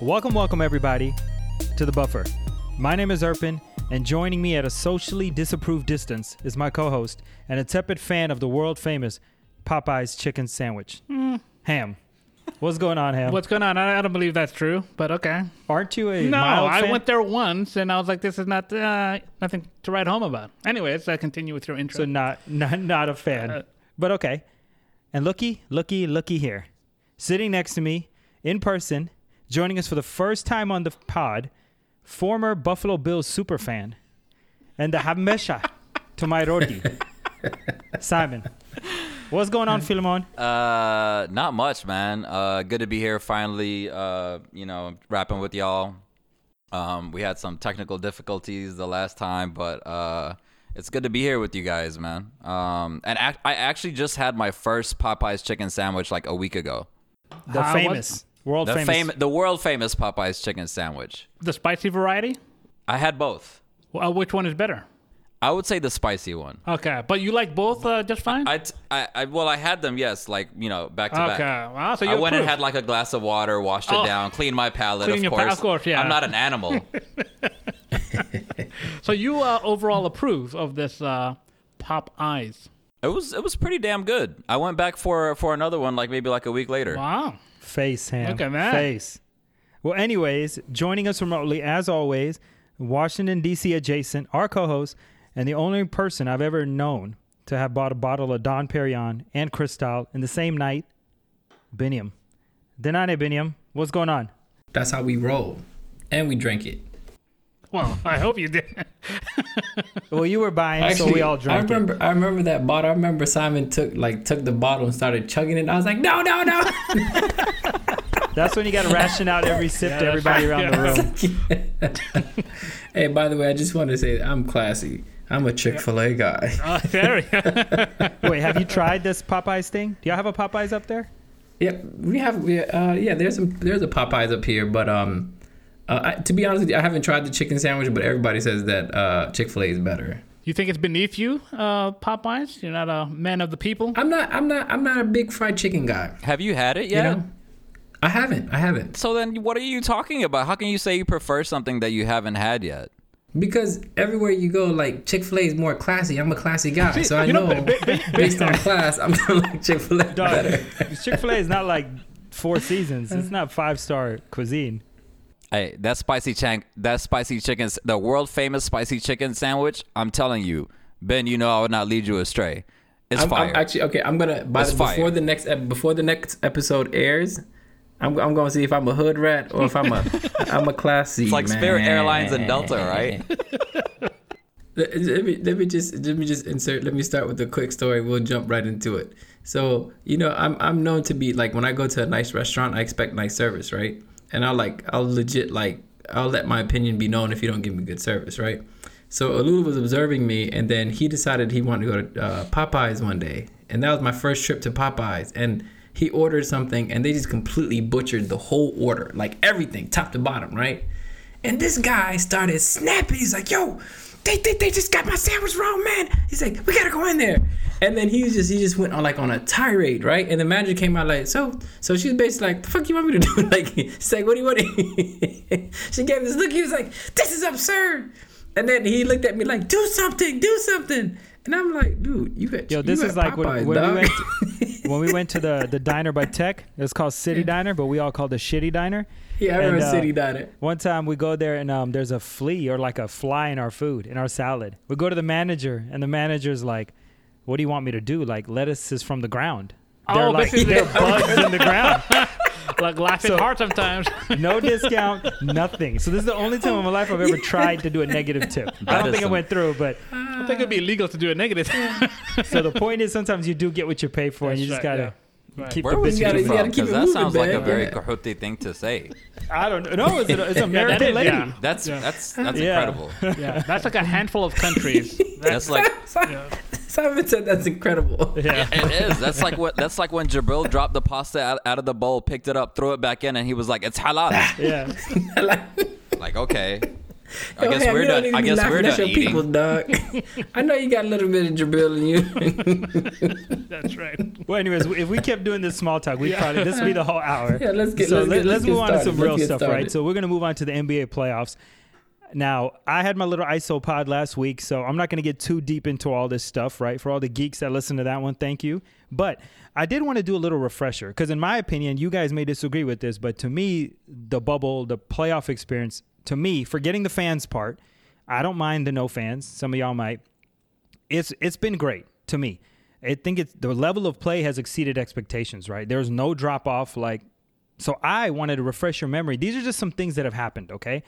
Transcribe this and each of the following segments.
Welcome, welcome, everybody, to the buffer. My name is Erpin, and joining me at a socially disapproved distance is my co host and a tepid fan of the world famous Popeyes chicken sandwich, Ham. What's going on, Ham? What's going on? I, I don't believe that's true, but okay. Aren't you a No, I fan? went there once and I was like, this is not uh, nothing to write home about. Anyways, uh, continue with your intro. So not not not a fan, Uh, but okay. And looky, looky, looky here, sitting next to me in person, joining us for the first time on the pod, former Buffalo Bills superfan, and the Hamesha to my roti, Simon. What's going on, Philemon? Uh, not much, man. Uh, good to be here finally. Uh, you know, rapping with y'all. Um, we had some technical difficulties the last time, but uh, it's good to be here with you guys, man. Um, and ac- I actually just had my first Popeyes chicken sandwich like a week ago. The How famous, world The famous. fam- the world famous Popeyes chicken sandwich. the spicy variety? I had both. Well, which one is better? I would say the spicy one. Okay, but you like both uh, just fine? I, I, I well, I had them, yes, like you know, back to okay, back. wow, so you I went and had like a glass of water, washed it Oh. down, cleaned my palate. Clean of your course, pa- of course, yeah. I'm not an animal. So you uh, overall approve of this uh, Popeyes? it was it was pretty damn good. I went back for for another one, like maybe like a week later. Wow. Face, Ham. Look at that. Face. Well, anyways, joining us remotely, as always, Washington, D.C. adjacent, our co host, and the only person I've ever known to have bought a bottle of Dom Perignon and Cristal in the same night, Biniam. Denane Biniam, what's going on? That's how we roll. And we drank it. Well, I hope you did. Well, you were buying, so we all I drank it. I remember that bottle. I remember Simon took like took the bottle and started chugging it. I was like, no, no, no. That's when you got to ration out every sip Yeah, to everybody right. around the room. hey, by the way, I just want to say I'm classy. I'm a Chick Fil A guy. Uh, there we go. Wait, have you tried this Popeyes thing? Do y'all have a Popeyes up there? Yeah, we have. We, uh, yeah, there's some. There's a Popeyes up here, but um, uh, I, to be honest with you, I haven't tried the chicken sandwich, but everybody says that uh, Chick Fil A is better. You think it's beneath you, uh, Popeyes? You're not a man of the people? I'm not. I'm not. I'm not a big fried chicken guy. Have you had it You yet? know, I haven't. I haven't So then, what are you talking about? How can you say you prefer something that you haven't had yet? because everywhere you go, like Chick Fil A is more classy. I'm a classy guy, so I you know, know, ba- ba- based on class, I'm gonna like Chick Fil A better. Chick fil A is not like Four Seasons, it's not five star cuisine. Hey, that spicy chan- that spicy chicken, the world famous spicy chicken sandwich. I'm telling you, Ben. You know I would not lead you astray. It's I'm, fire. I'm actually okay. I'm gonna by It's the, fire. before the next before the next episode airs. I'm, I'm gonna see if I'm a hood rat or if I'm a I'm a classy. it's like Spirit Airlines and Delta, right? Let, let me let me just let me just insert. Let me start with a quick story. We'll jump right into it. So you know, I'm I'm known to be like when I go to a nice restaurant, I expect nice service, right? And I'll like I'll legit like I'll let my opinion be known if you don't give me good service, right? So Alula was observing me, and then he decided he wanted to go to uh, Popeyes one day, and that was my first trip to Popeyes, and he ordered something, and they just completely butchered the whole order, like everything, top to bottom, right? And this guy started snapping. He's like, "Yo, they, they, they just got my sandwich wrong, man." He's like, "We gotta go in there." And then he was just he just went on like on a tirade, right? And the manager came out like, "So, so she's basically like, the fuck you want me to do?" Like, she's like, "What do you want?" she gave this look. He was like, "This is absurd." And then he looked at me like, "Do something, do something." And I'm like, "Dude, you got Yo, this is like when, Popeyes, when we went to, when we went to the the diner by Tech. It was called City Diner, but we all called it Shitty Diner. yeah, I remember and, uh, City Diner. One time we go there and um, there's a flea or like a fly in our food in our salad. We go to the manager and the manager's like, "What do you want me to do? Like lettuce is from the ground. They're Oh, like they're bugs in the ground. like laughing So- hard sometimes. No discount, nothing. So this is the only time in my life I've ever tried to do a negative tip. I don't think it some- went through, but I think it'd be illegal to do a negative. so the point is sometimes you do get what you pay for, and you just right, gotta yeah. Right. keep Where the was bitch you gotta- in you the gotta front. keep Because that moving, sounds like a very Yeah. Cahote thing to say. I don't know. It's, a, it's that American is, lady. yeah. That's Yeah. that's that's Yeah. incredible. yeah, that's like a handful of countries. That's like Simon said that's incredible. Yeah. it is. That's like what that's like when Jabril dropped the pasta out, out of the bowl, picked it up, threw it back in, and he was like, "It's halal." Yeah. like okay, I Yo, guess Ham, we're you don't done. need to I be guess we're at done your eating. people, dog. I know you got a little bit of Jabril in you. That's right. Well, anyways, if we kept doing this small talk, we would probably this would be the whole hour. Yeah, let's get- so let's let, get- let's us get move on to some real get stuff, right? So we're gonna move on to the NBA playoffs. Now, I had my little ISO pod last week, so I'm not going to get too deep into all this stuff, right? For all the geeks that listen to that one, thank you. But I did want to do a little refresher because, in my opinion, you guys may disagree with this, but to me, the bubble, the playoff experience, to me, forgetting the fans part, I don't mind the no fans. Some of y'all might. It's it's been great to me. I think it's the level of play has exceeded expectations, right? There's no drop off. Like, so I wanted to refresh your memory. These are just some things that have happened, okay?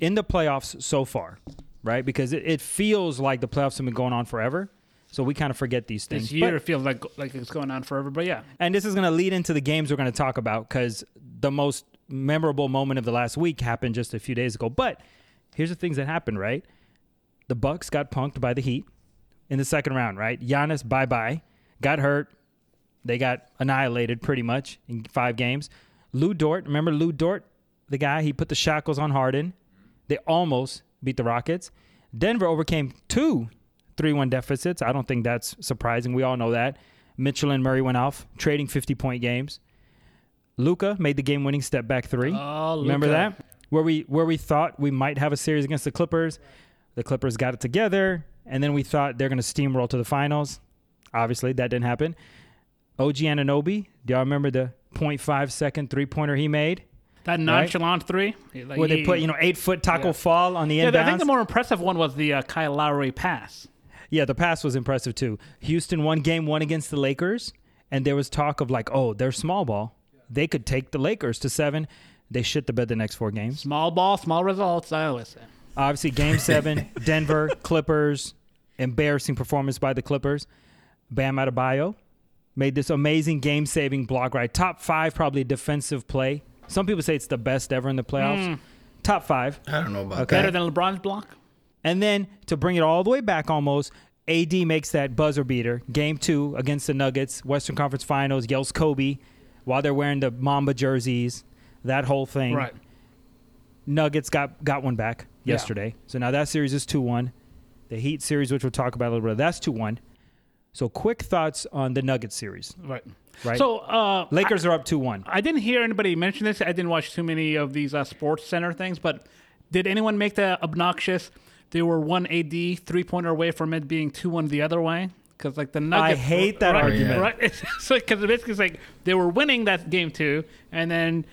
in the playoffs so far, right? Because it, it feels like the playoffs have been going on forever. So we kind of forget these things. This year But- feels like like it's going on forever, but yeah. and this is going to lead into the games we're going to talk about because the most memorable moment of the last week happened just a few days ago. But here's the things that happened, right? The Bucks got punked by the Heat in the second round, right? Giannis, bye bye, got hurt. They got annihilated pretty much in five games. Lu Dort, remember Lu Dort, the guy? He put the shackles on Harden. They almost beat the Rockets. Denver overcame two 3 1 deficits. I don't think that's surprising. We all know that. Mitchell and Murray went off, trading 50 point games. Luka made the game winning step back three. Oh, Remember Luka. that? Where we where we thought we might have a series against the Clippers. The Clippers got it together, and then we thought they're going to steamroll to the finals. Obviously, that didn't happen. OG Anunoby, do y'all remember the 0.5 second three pointer he made? That nonchalant three. Like Where they put, you know, eight foot taco Yeah. fall on the end. Yeah. I think the more impressive one was the uh, Kyle Lowry pass. Yeah, the pass was impressive too. Houston won game one against the Lakers, and there was talk of like, oh, they're small ball. They could take the Lakers to seven. They shit the bed the next four games. Small ball, small results. I always say. Obviously, game seven, Denver, Clippers, embarrassing performance by the Clippers. Bam Adebayo made this amazing game saving block, right? Top five, probably defensive play. Some people say it's the best ever in the playoffs. Hmm. Top five. I don't know about Okay. Better than LeBron's block. And then to bring it all the way back almost, AD makes that buzzer beater. Game two against the Nuggets, Western Conference Finals, yells Kobe while they're wearing the Mamba jerseys, that whole thing. Right. Nuggets got, got one back Yeah. yesterday. So now that series is 2 1. The Heat series, which we'll talk about a little bit, that's 2 1. So quick thoughts on the Nuggets series, Right. right? So uh, Lakers are up 2 1. I didn't hear anybody mention this. I didn't watch too many of these uh, Sports Center things, but did anyone make that obnoxious? They were one AD three pointer away from it being two one the other way. Because like the Nuggets, I hate that right, argument. Right? So because basically it's like they were winning that game two, and then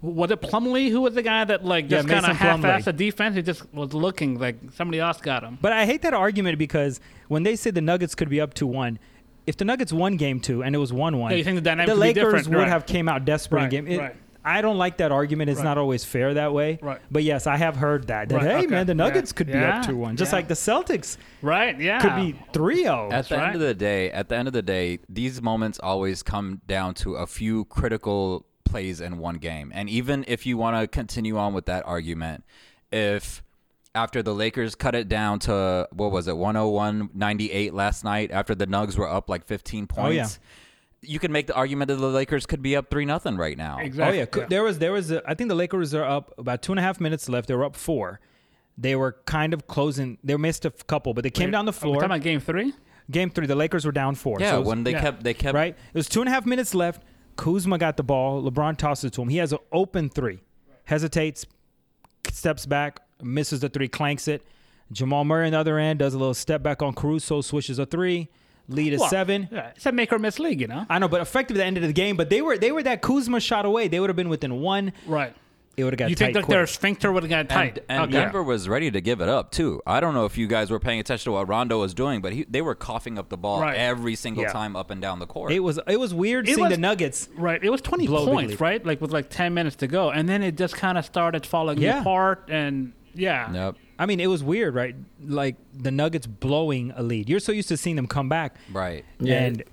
was it Plumlee who was the guy that like Yeah, just kind of half-assed the defense? He just was looking like somebody else got him. But I hate that argument because when they say the Nuggets could be up to 1, if the Nuggets won game two and it was 1 1, Yeah, the the would Lakers would right. have came out desperate in game. It- right. I don't like that argument. It's Right. not always fair that way. Right. But yes, I have heard that. that Right, hey, okay. man, the Yeah. Nuggets could be Yeah, up 2 1. Just yeah. like the Celtics Right? Yeah. could be 3 0. At the right. end of the day, at the end of the day, these moments always come down to a few critical plays in one game. And even if you want to continue on with that argument, if after the Lakers cut it down to what was it, 101-98 last night after the Nugs were up like 15 points, Oh, yeah. You could make the argument that the Lakers could be up 3 nothing right now. Oh, exactly. Oh Exactly. yeah, there was there was a, I think the Lakers are up about two and a half minutes left. They were up four. They were kind of closing. They missed a couple, but they came down the Are we floor. talking about game three? Game three, the Lakers were down four. Yeah, so was- when they yeah. kept they kept right? It was two and a half minutes left. Kuzma got the ball. LeBron tosses it to him. He has an open three. Hesitates, steps back, misses the three, clanks it. Jamal Murray on the other end does a little step back on Caruso, swishes a three. Lead is Well, seven. Yeah, it's a make or miss league, you know. I know, but effective at the end of the game. But they were they were that Kuzma shot away. They would have been within one. Right. It would have got You tight think like quick. their sphincter would have got tight? And, and Okay. Denver was ready to give it up too. I don't know if you guys were paying attention to what Rondo was doing, but he, they were coughing up the ball Right. every single Yeah. time up and down the court. It was it was weird It seeing was- the Nuggets. Right. It was 20 points, right? Like with like 10 minutes to go. And then it just kind of started falling Yeah. apart. And yeah. Yep. I mean, it was weird, right? Like the Nuggets blowing a lead. You're so used to seeing them come back. Right. Yeah. And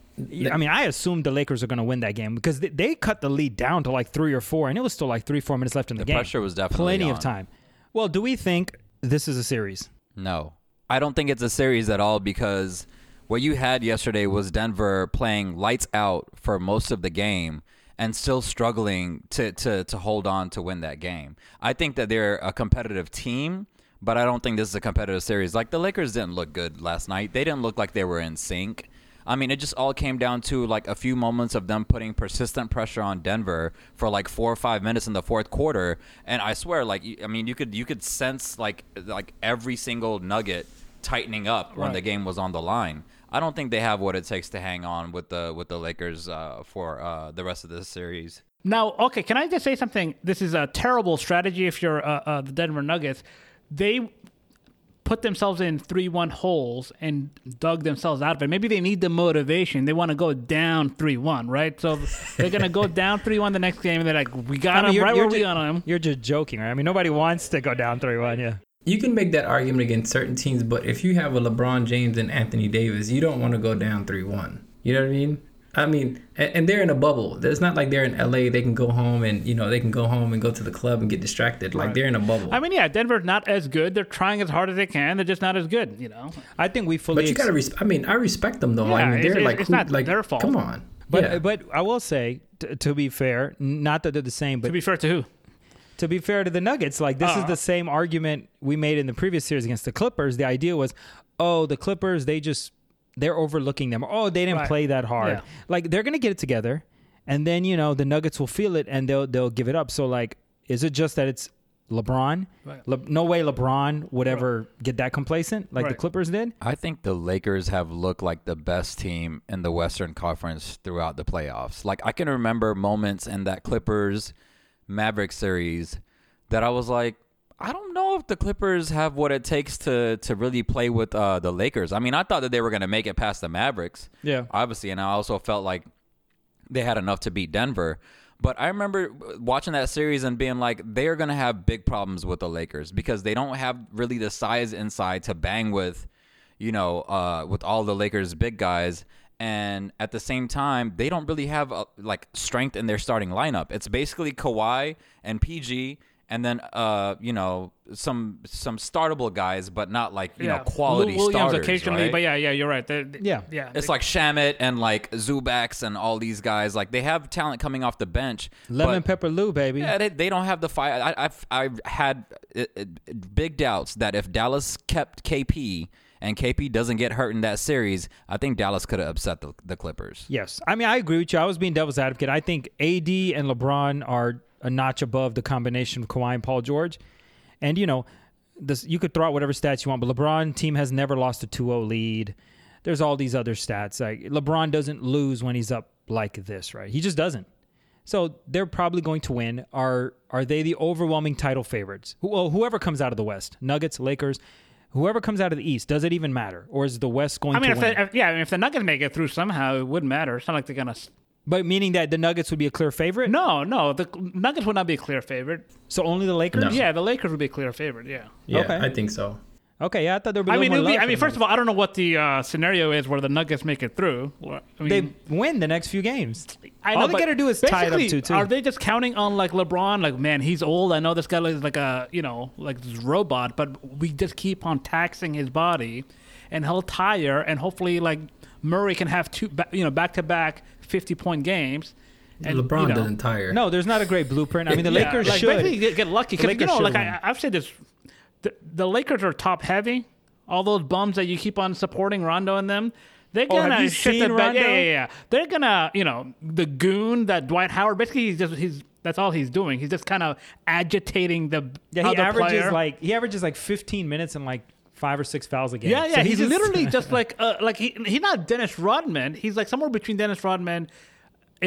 I mean, I assumed the Lakers are going to win that game because they, they cut the lead down to like three or four, and it was still like three, four minutes left in the, The game. pressure was definitely plenty of time. Well, do we think this is a series? No. I don't think it's a series at all because what you had yesterday was Denver playing lights out for most of the game and still struggling to, to, to hold on to win that game. I think that they're a competitive team, but I don't think this is a competitive series. Like the Lakers didn't look good last night. They didn't look like they were in sync. I mean, it just all came down to like a few moments of them putting persistent pressure on Denver for like four or five minutes in the fourth quarter, and I swear, like, I mean, you could you could sense like like every single nugget tightening up when Right. the game was on the line. I don't think they have what it takes to hang on with the with the Lakers uh, for uh, the rest of this series. Now, okay, can I just say something? This is a terrible strategy if you're uh, uh, the Denver Nuggets. They put themselves in 3 1 holes and dug themselves out of it. Maybe they need the motivation. They want to go down 3 1, right? So they're going to go down 3 1 the next game, and they're like, we got I mean, them you're- right you're where we ju- got them. You're just joking, right? I mean, nobody wants to go down three one. Yeah. You can make that argument against certain teams, but if you have a LeBron James and Anthony Davis, you don't want to go down 3 1. You know what I mean? I mean, and, and they're in a bubble. It's not like they're in LA. They can go home and, you know, they can go home and go to the club and get distracted. Like they're in a bubble. I mean, yeah, Denver's not as good. They're trying as hard as they can. They're just not as good, you know? I think we fully. but you ex- gotta. Res- I mean, I respect them though. I Yeah, mean, it's- they're it's- like, it's who- not like, their fault. Come on. but yeah. but I will say, t- to be fair, not that they're the same, but To be fair to who? To be fair to the Nuggets, like this is Uh. the same argument we made in the previous series against the Clippers. The idea was, oh, the Clippers, they just they're overlooking them. Oh, they didn't Right. play that hard. Yeah. Like they're gonna get it together, and then you know the Nuggets will feel it and they'll they'll give it up. So like, is it just that it's LeBron? Right. Le- no way LeBron would ever get that complacent like the Clippers did. I think the Lakers have looked like the best team in the Western Conference throughout the playoffs. Like I can remember moments in that Clippers Maverick series that I was like, I don't know if the Clippers have what it takes to to really play with uh, the Lakers. I mean, I thought that they were going to make it past the Mavericks. Yeah. obviously, and I also felt like they had enough to beat Denver. But I remember watching that series and being like, they are going to have big problems with the Lakers because they don't have really the size inside to bang with, you know, uh, with all the Lakers' big guys. And at the same time, they don't really have uh like strength in their starting lineup. It's basically Kawhi and PG, and then uh, you know some some startable guys, but not like you know quality Lou Williams starters. occasionally, right? but yeah, yeah, you're right. They- they- Yeah. yeah. It's like Shamet and like Zubacs and all these guys. Like they have talent coming off the bench. Lemon but, pepper Lou, baby. Yeah, they, they don't have the fire. I, I've I've had uh, uh, big doubts that if Dallas kept KP and KP doesn't get hurt in that series, I think Dallas could have upset the, the Clippers. Yes. I mean, I agree with you. I was being devil's advocate. I think AD and LeBron are a notch above the combination of Kawhi and Paul George. And, you know, this you could throw out whatever stats you want, but LeBron team has never lost a 2-0 lead. There's all these other stats. Like LeBron doesn't lose when he's up like this, right? He just doesn't. So they're probably going to win. Are are they the overwhelming title favorites? Well, whoever comes out of the West, Nuggets, Lakers, whoever comes out of the East, does it even matter, or is the West going I mean, to if, win? they, if yeah, I mean, if the Nuggets make it through somehow, it wouldn't matter. It's not like they're gonna. But meaning that the Nuggets would be a clear favorite? No, no, the Nuggets would not be a clear favorite. So only the Lakers? No. Yeah, the Lakers would be a clear favorite. Yeah. yeah, okay. I think so. Okay, yeah, I thought there would be. I a mean, little it would more be, I mean, first of all, I don't know what the uh, scenario is where the Nuggets make it through. I mean, they win the next few games. I all they gotta do is tie it up basically, two two. Are they just counting on like LeBron? Like, man, he's old. I know this guy is like a you know like this robot, but we just keep on taxing his body, and he'll tire, and hopefully like Murray can have two you know back to back fifty point games. And, LeBron you know, doesn't tire. No, there's not a great blueprint. I mean, the yeah, Lakers like, should. basically get, get lucky because you know, like. I, I've said this, the, the Lakers are top heavy. All those bums that you keep on supporting Rondo and them, they're Oh, gonna you shit seen the bed. Yeah, yeah, yeah. They're gonna, you know, the goon that Dwight Howard. Basically, he's just he's that's all he's doing. He's just kind of agitating the yeah, he other averages player. like he averages like 15 minutes and like five or six fouls a game. Yeah, yeah. So he's just- literally just like uh, like he he's not Dennis Rodman. He's like somewhere between Dennis Rodman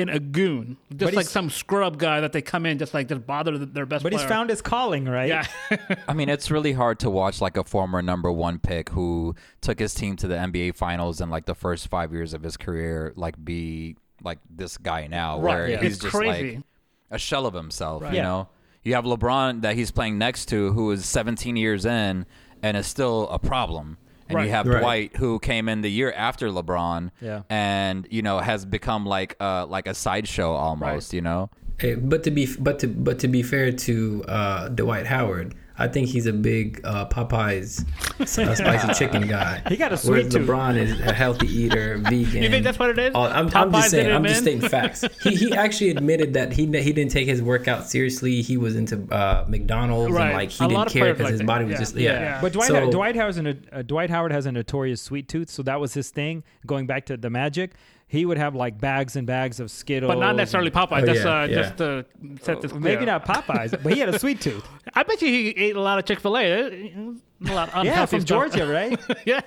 and a goon, just like some scrub guy that they come in just like just bother their best. But he's found his calling, right? Yeah. I mean, it's really hard to watch like a former number one pick who took his team to the NBA Finals in like the first five years of his career, like be like this guy now, Right, where yeah. he's It's just crazy. like a shell of himself. Right. You Yeah. know, you have LeBron that he's playing next to, who is 17 years in and is still a problem. And Right. you have Right. Dwight, who came in the year after LeBron, Yeah. and you know has become like uh like a sideshow almost. You know, Hey, but to be but to but to be fair to uh, Dwight Howard, I think he's a big uh, Popeyes uh, spicy chicken guy. He got a Whereas sweet tooth. LeBron is a healthy eater, vegan. You think that's what it is? Oh, I'm, I'm just saying. I'm just stating facts. He he actually admitted that he he didn't take his workout seriously. He was into uh, McDonald's Right. and like he A didn't care because like his body was Yeah. just yeah. Yeah. But Dwight, So- Dwight, Howard's an, uh, Dwight Howard has a notorious sweet tooth, so that was his thing. Going back to the Magic, he would have like bags and bags of Skittles. but not necessarily Popeyes. Oh, just yeah, uh, yeah. just to set this. Maybe not Popeyes, but he had a sweet tooth. I bet you he ate a lot of Chick Fil A. A lot of yeah, from stuff. Georgia, right? yeah.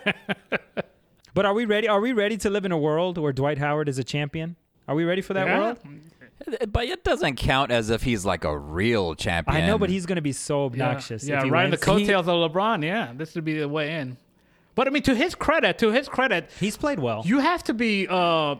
But are we ready? Are we ready to live in a world where Dwight Howard is a champion? Are we ready for that Yeah. world? But it doesn't count as if he's like a real champion. I know, but he's going to be so obnoxious. Yeah, if he riding the wins. coattails of LeBron. Yeah, this would be the way in. But I mean, to his credit, to his credit, He's played well. you have to be uh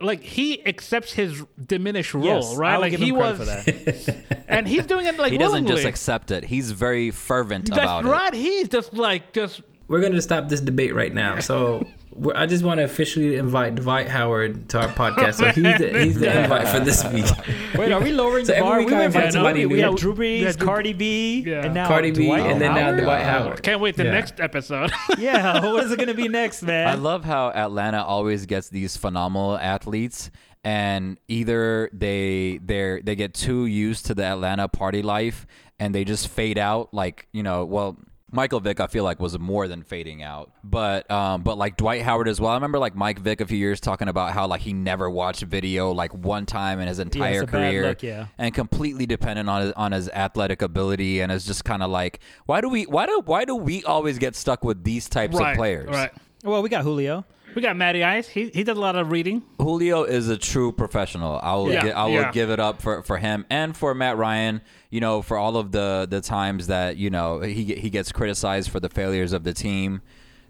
like he accepts his diminished role, yes, right? I like give he him was, for that. and he's doing it like he doesn't willingly. just accept it. He's very fervent That's about right. He's just like just We're gonna stop this debate right now. So we're, I just want to officially invite Dwight Howard to our podcast. So he's the, he's the invite for this week. Wait, are we lowering So the every bar? week We I went invite from somebody we new. had Drew Brees, Yeah, Cardi B, Yeah. and now Cardi B, Dwight and then now Howard? Dwight Howard. can't wait the Yeah. next episode. Yeah, what is it going to be next, man? I love how Atlanta always gets these phenomenal athletes and either they they they get too used to the Atlanta party life and they just fade out like, you know, well Michael Vick, I feel like, was more than fading out, but um, but like Dwight Howard as well. I remember like Mike Vick a few years talking about how like he never watched video like one time in his entire bad career, look, yeah. and completely dependent on his, on his athletic ability, and is just kind of like, why do we why do why do we always get stuck with these types right, of players? right. well, we got Julio. We got Matty Ice. He he does a lot of reading. Julio is a true professional. I will Yeah, gi- I will yeah. give it up for, for him and for Matt Ryan. You know, for all of the the times that you know he he gets criticized for the failures of the team.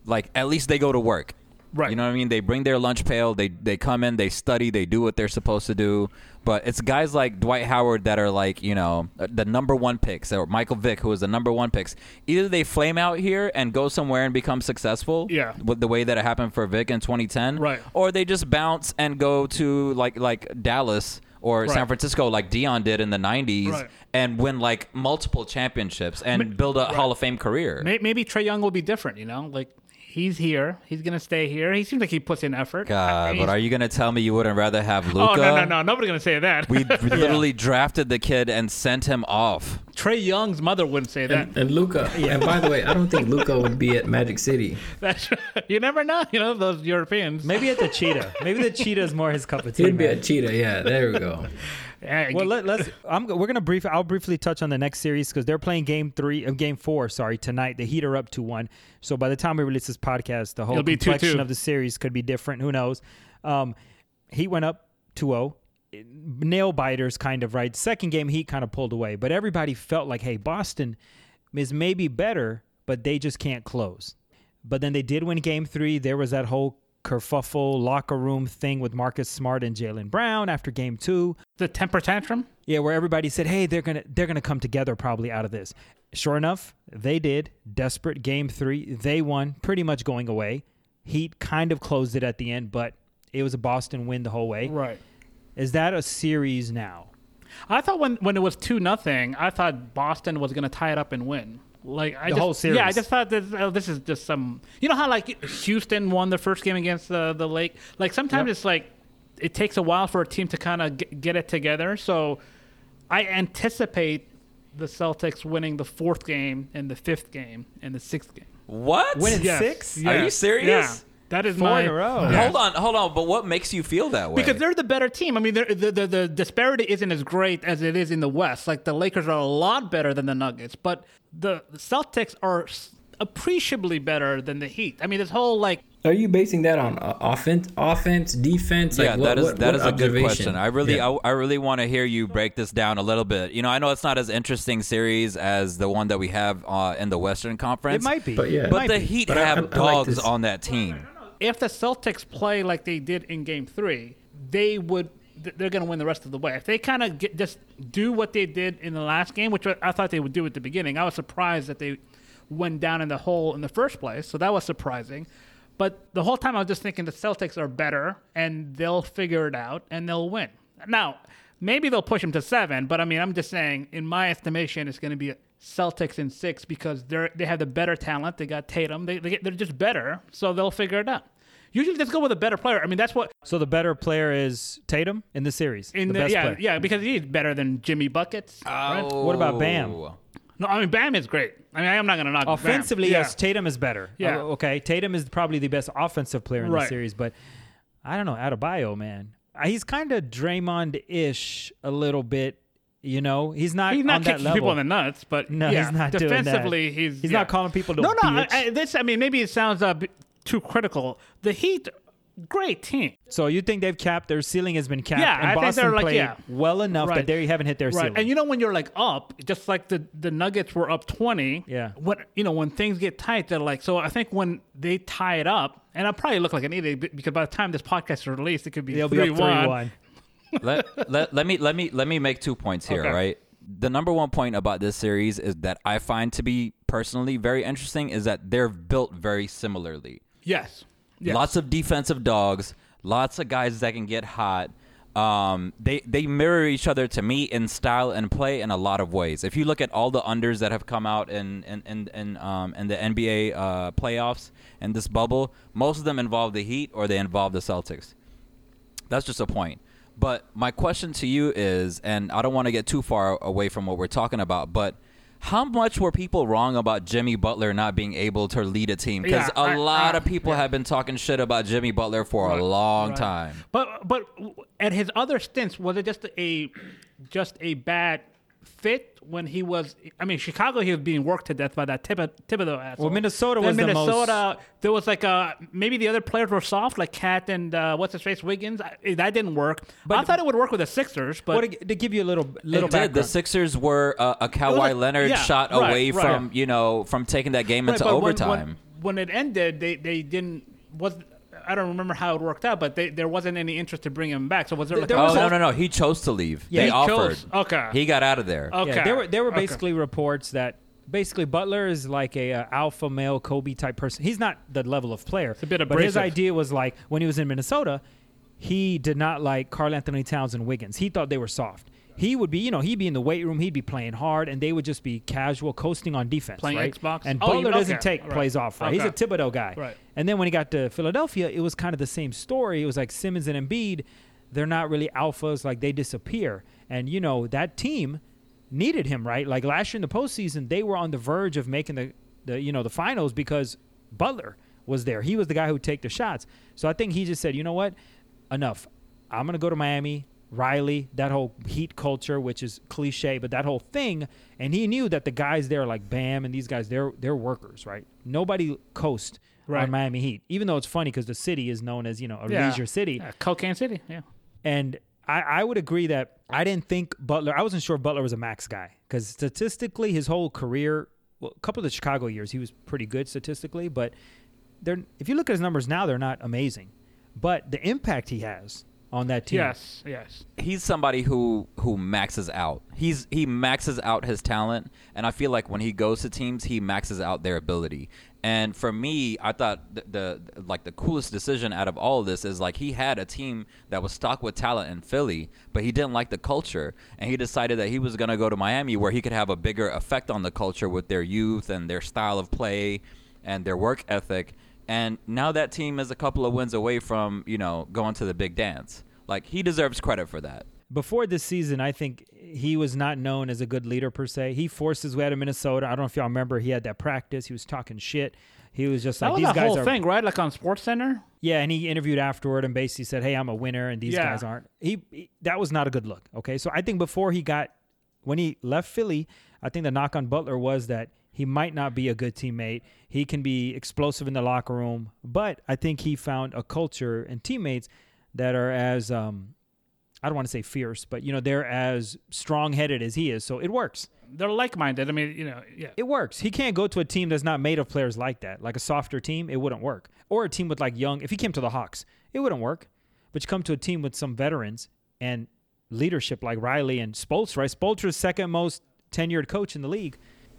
Like at least they go to work. Right. You know what I mean? They bring their lunch pail. They they come in. They study. They do what they're supposed to do. But it's guys like Dwight Howard that are like you know uh, the number one picks, or Michael Vick, who is the number one picks. Either they flame out here and go somewhere and become successful. Yeah. With the way that it happened for Vick in 2010 Right. or they just bounce and go to like like Dallas or San Francisco like Deion did in the 90s Right. and win like multiple championships and build a Hall of Fame career. May- Maybe Trae Young will be different. You know, like he's here. He's gonna stay here. He seems like he puts in effort. God, He's- but are you going to tell me you wouldn't rather have Luka? Oh no no no! Nobody's gonna say that. We we literally drafted the kid and sent him off. Trae Young's mother wouldn't say that. And, and Luka. Yeah. And by the way, I don't think Luka would be at Magic City. That's you never know. You know those Europeans. Maybe at the Cheetah. Maybe the Cheetah is more his cup of tea. He'd be man. a cheetah. Yeah, there we go. Well, let, let's. I'm. We're gonna brief. I'll briefly touch on the next series because they're playing game three, uh, game four. Sorry, tonight. The Heat are up to one. So by the time we release this podcast, the whole It'll be 2-2. complexion of the series could be different. Who knows? Um, Heat went up 2-0. Nail biters, kind of right. Second game, Heat kind of pulled away, but everybody felt like, hey, Boston is maybe better, but they just can't close. But then they did win game three. There was that whole kerfuffle locker room thing with Marcus Smart and Jaylen Brown after game two. the temper tantrum. Yeah, where everybody said, "Hey, they're gonna they're gonna come together probably out of this." Sure enough, they did. Desperate game three, they won, pretty much going away. Heat kind of closed it at the end, but it was a Boston win the whole way. Right. Is that a series now? I thought when when it was two nothing, I thought Boston was gonna tie it up and win. Like I The just, whole series. Yeah, I just thought this, oh, this is just some. You know how like Houston won the first game against the the Lake. Like sometimes Yep. it's like it takes a while for a team to kind of get, get it together. So I anticipate the Celtics winning the fourth game and the fifth game and the sixth game. What? Winning Yes. six? Are you serious? Yeah. That is Four my in a row. Yeah. Hold on, hold on. But what makes you feel that way? Because they're the better team. I mean, they're- the, the the disparity isn't as great as it is in the West. Like the Lakers are a lot better than the Nuggets, but the Celtics are appreciably better than the Heat. I mean, this whole like Are you basing that on uh, offense, offense, defense? Like, yeah, what, that is what, that what is a good question. I really Yeah. I, I really want to hear you break this down a little bit. You know, I know it's not as interesting series as the one that we have uh, in the Western Conference. It might be. But yeah. But might the be. Heat But have I- I like dogs this. on that team. if the Celtics play like they did in Game Three, they would th- they're going to win the rest of the way. If they kind of just do what they did in the last game, which I thought they would do at the beginning, I was surprised that they went down in the hole in the first place. So that was surprising. But the whole time I was just thinking the Celtics are better and they'll figure it out and they'll win. Now, Maybe they'll push them to seven, but I mean, I'm just saying, in my estimation, it's going to be Celtics in six because they're they have the better talent. They got Tatum. They, they they're just better, so they'll figure it out. Usually, just go with a better player. I mean, that's what So the better player is Tatum in the series. in the, the, best yeah player. yeah because he's better than Jimmy buckets. right? What about Bam? Oh. No, I mean Bam is great. I mean, I'm not going to knock Bam. Offensively, Yeah. yes, Tatum is better. Yeah. Uh, okay, Tatum is probably the best offensive player in the series, but I don't know Adebayo, man. Uh, He's kind of Draymond-ish a little bit. You know, he's not. He's not on that kicking people in the nuts, but No, yeah, he's not defensively. He's He's yeah. not calling people to No, no. I. I, this, I mean, maybe it sounds uh, too critical. The Heat, great team, So you think they've capped their ceiling has been capped? Yeah, and I think they're like, yeah. well enough Right. that they haven't hit their right? ceiling. And you know when you're like up, just like the the Nuggets were up twenty. Yeah. What you know when things get tight, they're like. So I think when they tie it up, and I'll probably look like an idiot because by the time this podcast is released, it could be They'll be three up three one. one. let, let, let me let me let me make two points here, Okay. right? The number one point about this series is that I find to be personally very interesting is that they're built very similarly. Yes. yes. Lots of defensive dogs, lots of guys that can get hot. Um, they they mirror each other to me in style and play in a lot of ways. If you look at all the unders that have come out in in in, in, um, in the NBA uh, playoffs and this bubble, most of them involve the Heat or they involve the Celtics. That's just a point. But my question to you is, and I don't want to get too far away from what we're talking about, but how much were people wrong about Jimmy Butler not being able to lead a team? Because Yeah, a I- lot I- of people have been talking shit about Jimmy Butler for a long right. time. But but at his other stints, was it just a just a bad fit when he was? I mean, Chicago, he was being worked to death by that Thib- Thibodeau asshole. Well, Minnesota Then was the most- Minnesota. There was like a maybe the other players were soft, like KAT and uh, what's his face Wiggins. I, that didn't work. But I thought it would work with the Sixers, but. What to, to give you a little little It did. The. Sixers were uh, a Kawhi like- Leonard yeah, shot right, away right. from you know from taking that game Right, into but when- overtime. When, when it ended, they, they didn't was I don't remember how it worked out, but they, there wasn't any interest to bring him back. So was there like there a oh was no a- no no! He chose to leave. Yeah, they he offered. chose. Okay. He got out of there. Okay. Yeah, there were there were Okay. basically reports that basically Butler is like a uh, alpha male Kobe type person. He's not the level of player. a bit but his idea was like when he was in Minnesota, he did not like Karl-Anthony Towns and Wiggins. He thought they were soft. He would be, you know, he'd be in the weight room, he'd be playing hard, and they would just be casual, coasting on defense, Playing right? Xbox? And Oh, Butler doesn't okay, take right. plays off, right? He's a Thibodeau guy. Right. And then when he got to Philadelphia, it was kind of the same story. It was like Simmons and Embiid, they're not really alphas, like they disappear. And you know, that team needed him, right? Like last year in the postseason, they were on the verge of making the, the you know, the finals because Butler was there. He was the guy who would take the shots. So I think he just said, you know what? Enough. I'm gonna go to Miami. Riley, that whole heat culture, which is cliche, but that whole thing, and he knew that the guys there, like Bam and these guys, they're they're workers, right? Nobody coast Right. on Miami Heat, even though it's funny because the city is known as you know a Yeah. leisure city, Yeah, Cocaine City. Yeah. and I, I would agree that I didn't think Butler. I wasn't sure Butler was a max guy because statistically, his whole career, well, a couple of the Chicago years, he was pretty good statistically. But they're if you look at his numbers now, they're not amazing. But the impact he has on that team, Yes. Yes. he's somebody who who maxes out. He's he maxes out his talent, and I feel like when he goes to teams, he maxes out their ability. And for me, I thought the, the like the coolest decision out of all of this is like he had a team that was stocked with talent in Philly, but he didn't like the culture, and he decided that he was gonna go to Miami where he could have a bigger effect on the culture with their youth and their style of play and their work ethic. And now that team is a couple of wins away from, you know, going to the big dance. Like he deserves credit for that. before this season, I think he was not known as a good leader per se. He forced his way out of Minnesota. I don't know if y'all remember. He had that practice. He was talking shit. He was just That like was these the guys whole are thing, right? Like on Sports Center. Yeah, and he interviewed afterward and basically said, "Hey, I'm a winner, and these Yeah. guys aren't." He, he that was not a good look. Okay, so I think before he got when he left Philly, I think the knock on Butler was that he might not be a good teammate. He can be explosive in the locker room, but I think he found a culture and teammates that are as um, I don't want to say fierce, but you know they're as strong headed as he is. So it works. They're like-minded. I mean, you know, yeah. It works. He can't go to a team that's not made of players like that. Like a softer team, it wouldn't work. Or a team with like young. If he came to the Hawks, it wouldn't work. But you come to a team with some veterans and leadership like Riley and Spoelstra. Right? Spoelstra's second most tenured coach in the league.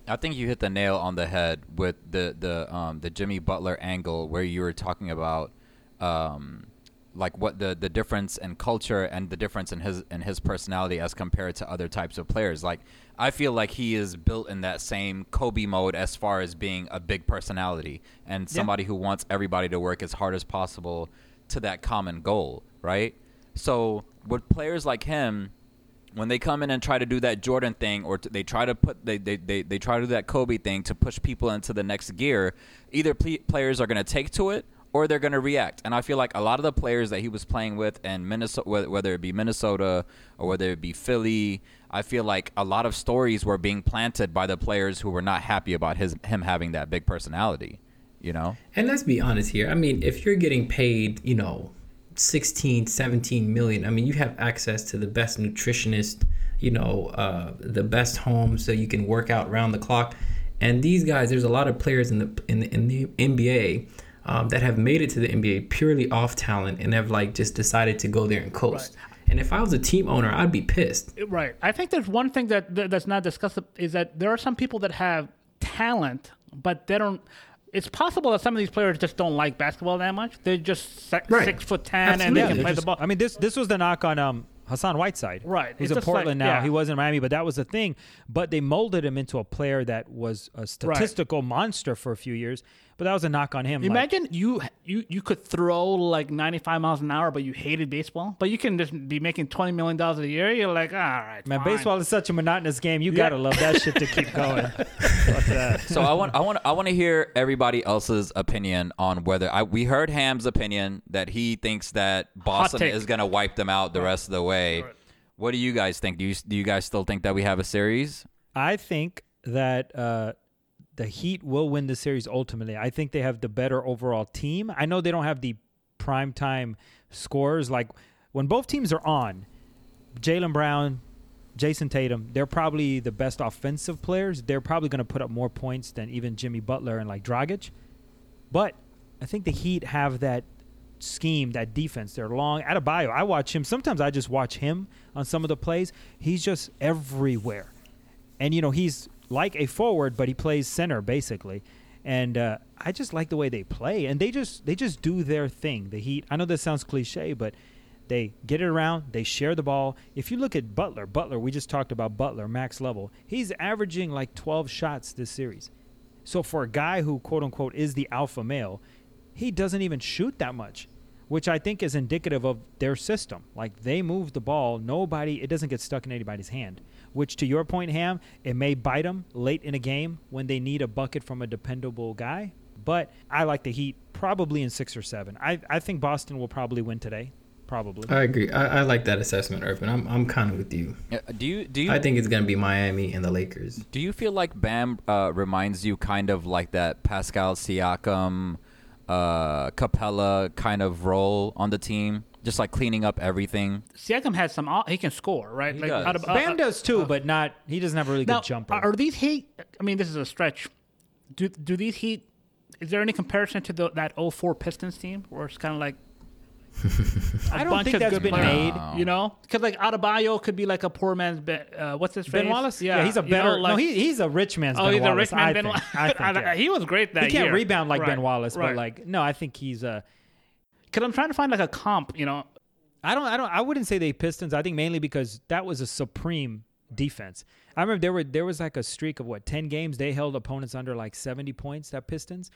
I think you hit the nail on the head with the the um, the Jimmy Butler angle where you were talking about um, like what the the difference in culture and the difference in his in his personality as compared to other types of players. Like I feel like he is built in that same Kobe mode as far as being a big personality and somebody who wants everybody to work as hard as possible to that common goal, right? So with players like him, when they come in and try to do that Jordan thing, or t- they try to put they, they, they, they try to do that Kobe thing to push people into the next gear, either players are going to take to it or they're going to react. And I feel like a lot of the players that he was playing with in Minnesota, whether it be Minnesota or whether it be Philly, I feel like a lot of stories were being planted by the players who were not happy about his him having that big personality. You know, And let's be honest here. I mean, if you're getting paid, you know, 16, 17 million, I mean, you have access to the best nutritionist, you know, uh, the best home so you can work out round the clock. And these guys, there's a lot of players in the in the, in the NBA um, that have made it to the NBA purely off talent and have like just decided to go there and coast. And if I was a team owner, I'd be pissed. Right. I think there's one thing that- that's not discussed is that there are some people that have talent, but they don't. It's possible that some of these players just don't like basketball that much. They're just se- Right. six foot ten and they Absolutely. can play Just- the ball. I mean, this this was the knock on um, Hassan Whiteside. Right. He's in just like- Portland now. yeah. He was in Miami, but that was the thing. But they molded him into a player that was a statistical monster for a few years. But that was a knock on him. like- Imagine you you you could throw like 95 miles an hour, but you hated baseball. But you can just be making 20 million dollars a year. You're like, all right, man, fine." baseball is such a monotonous game. You gotta love that shit to keep going. So I want I want I want to hear everybody else's opinion on whether I we heard Ham's opinion that he thinks that Boston is going to wipe them out the rest of the way. What do you guys think? Do you do you guys still think that we have a series? I think that uh, the Heat will win the series ultimately. I think they have the better overall team. I know they don't have the prime time scores. Like when both teams are on, Jaylen Brown, Jayson Tatum, they're probably the best offensive players. They're probably going to put up more points than even Jimmy Butler and like Dragic. But I think the Heat have that scheme, that defense. They're long. Adebayo, I watch him. Sometimes I just watch him on some of the plays. He's just everywhere. And, you know, he's like a forward, but he plays center basically. And uh, I just like the way they play. And they just they just do their thing. The Heat, I know this sounds cliche, but they get it around. They share the ball. If you look at Butler, Butler, we just talked about Butler, max level. He's averaging like 12 shots this series. So for a guy who quote unquote is the alpha male, he doesn't even shoot that much, which I think is indicative of their system. Like they move the ball, nobody it doesn't get stuck in anybody's hand. Which to your point, Ham, it may bite them late in a game when they need a bucket from a dependable guy. But I like the Heat probably in six or seven. I, I think Boston will probably win today. Probably. I agree. I, I like that assessment, Irvin. I'm I'm kind of with you. Uh, Do you do you I think it's gonna be Miami and the Lakers. do you feel like Bam uh, reminds you kind of like that Pascal Siakam, uh, Capela kind of role on the team, just like cleaning up everything? Siakam has some. He can score, right? He like does. out of- uh, Bam uh, does too, but not. He doesn't have a really now, good jumper. Are these Heat? I mean, this is a stretch. Do do these Heat? Is there any comparison to the, that 04 Pistons team, where it's kind of like I a don't bunch think of that's good been players, made. You know, because like Adebayo could be like a poor man's Ben. Uh, what's his Ben? Wallace? Yeah, he's a you better. know, like- no, he, he's a rich man's Oh, Ben he's Wallace. a rich man. I Ben think. Wallace. I think, yeah. he was great that He can't year. rebound like Ben Wallace, right. but like no, I think he's uh because I'm trying to find like a comp. You know, I don't I don't I wouldn't say they Pistons. I think mainly because that was a supreme defense. I remember there were there was like a streak of what, 10 games they held opponents under like 70 points that Pistons.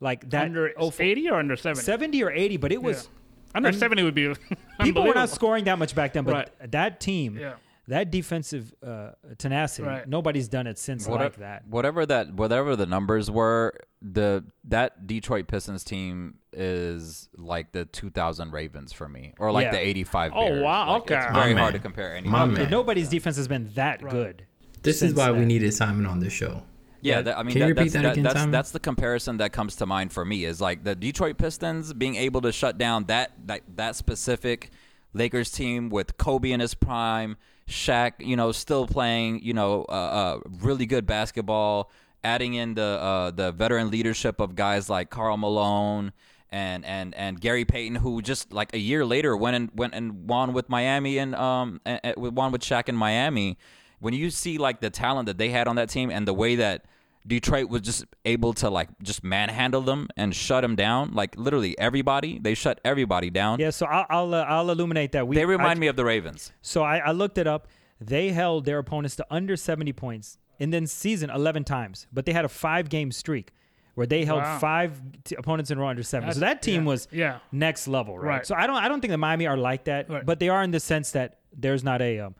Like that under oh, 80 or under 70. 70 or 80, but it was Under and 70 would be. people were not scoring that much back then, but Right. that team Yeah. That defensive uh, tenacity, Right. nobody's done it since What- like that. Whatever that whatever the numbers were, the that Detroit Pistons team is like the 2000 Ravens for me, or like Yeah. the 85. Oh, Bears. wow, Like, okay. It's My very man. hard to compare anything. My Okay, nobody's defense has been that good. This is why we then. needed Simon on this show. Yeah, Yeah. that, I mean, that, that's, that that- again, that's, that's the comparison that comes to mind for me. Is like the Detroit Pistons being able to shut down that that, that specific Lakers team with Kobe in his prime, Shaq, you know, still playing, you know, uh, uh, really good basketball, adding in the uh, the veteran leadership of guys like Karl Malone. And, and and Gary Payton, who just like a year later went and went and won with Miami and um and, and won with Shaq in Miami, when you see like the talent that they had on that team and the way that Detroit was just able to like just manhandle them and shut them down. Like literally everybody, they shut everybody down. Yeah, so I'll I'll, uh, I'll illuminate that. We, They remind I, me of the Ravens. So I, I looked it up. They held their opponents to under 70 points in then season 11 times, but they had a five game streak where they held Wow. five t- opponents in a row under 70. so that team yeah, was yeah. next level, right? Right. So I don't I don't think the Miami are like that, Right. but they are in the sense that there's not a um,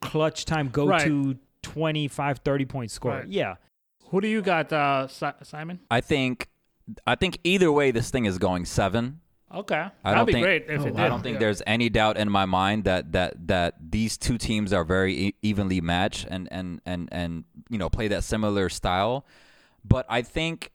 clutch time go to 25 30 point score. Right. Yeah. Who do you got, uh, Si- Simon? I think, I think either way, this thing is going seven. Okay, I that'd don't be think- great if Oh, it did. I don't think yeah. there's any doubt in my mind that that that these two teams are very e- evenly matched and and and and you know play that similar style. But I think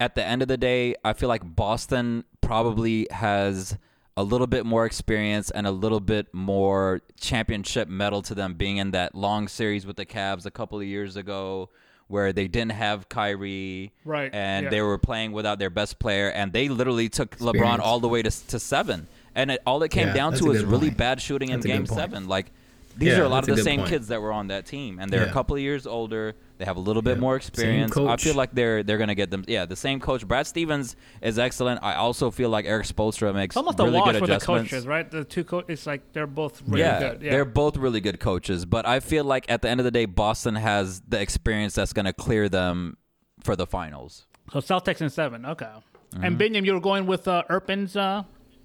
at the end of the day, I feel like Boston probably has a little bit more experience and a little bit more championship medal to them being in that long series with the Cavs a couple of years ago where they didn't have Kyrie Right, and yeah. they were playing without their best player and they literally took LeBron all the way to, to 7 and it, all it came Yeah, down to a is really point. bad shooting That's in good game 7 like these Yeah, are a lot of the same point. kids that were on that team and they're a couple of years older they have a little bit Yeah. more Same experience I feel like they're they're going to get them yeah the same coach Brad Stevens is excellent I also feel like Erik Spoelstra makes It's almost really a wash good for the adjustments coaches, right? The two coaches, it's like they're both really yeah, good. Yeah, they're both really good coaches, but I feel like at the end of the day, Boston has the experience that's going to clear them for the finals. so Celtics in seven. Okay, Mm-hmm. and Binyam, you were going with uh, Urban's uh,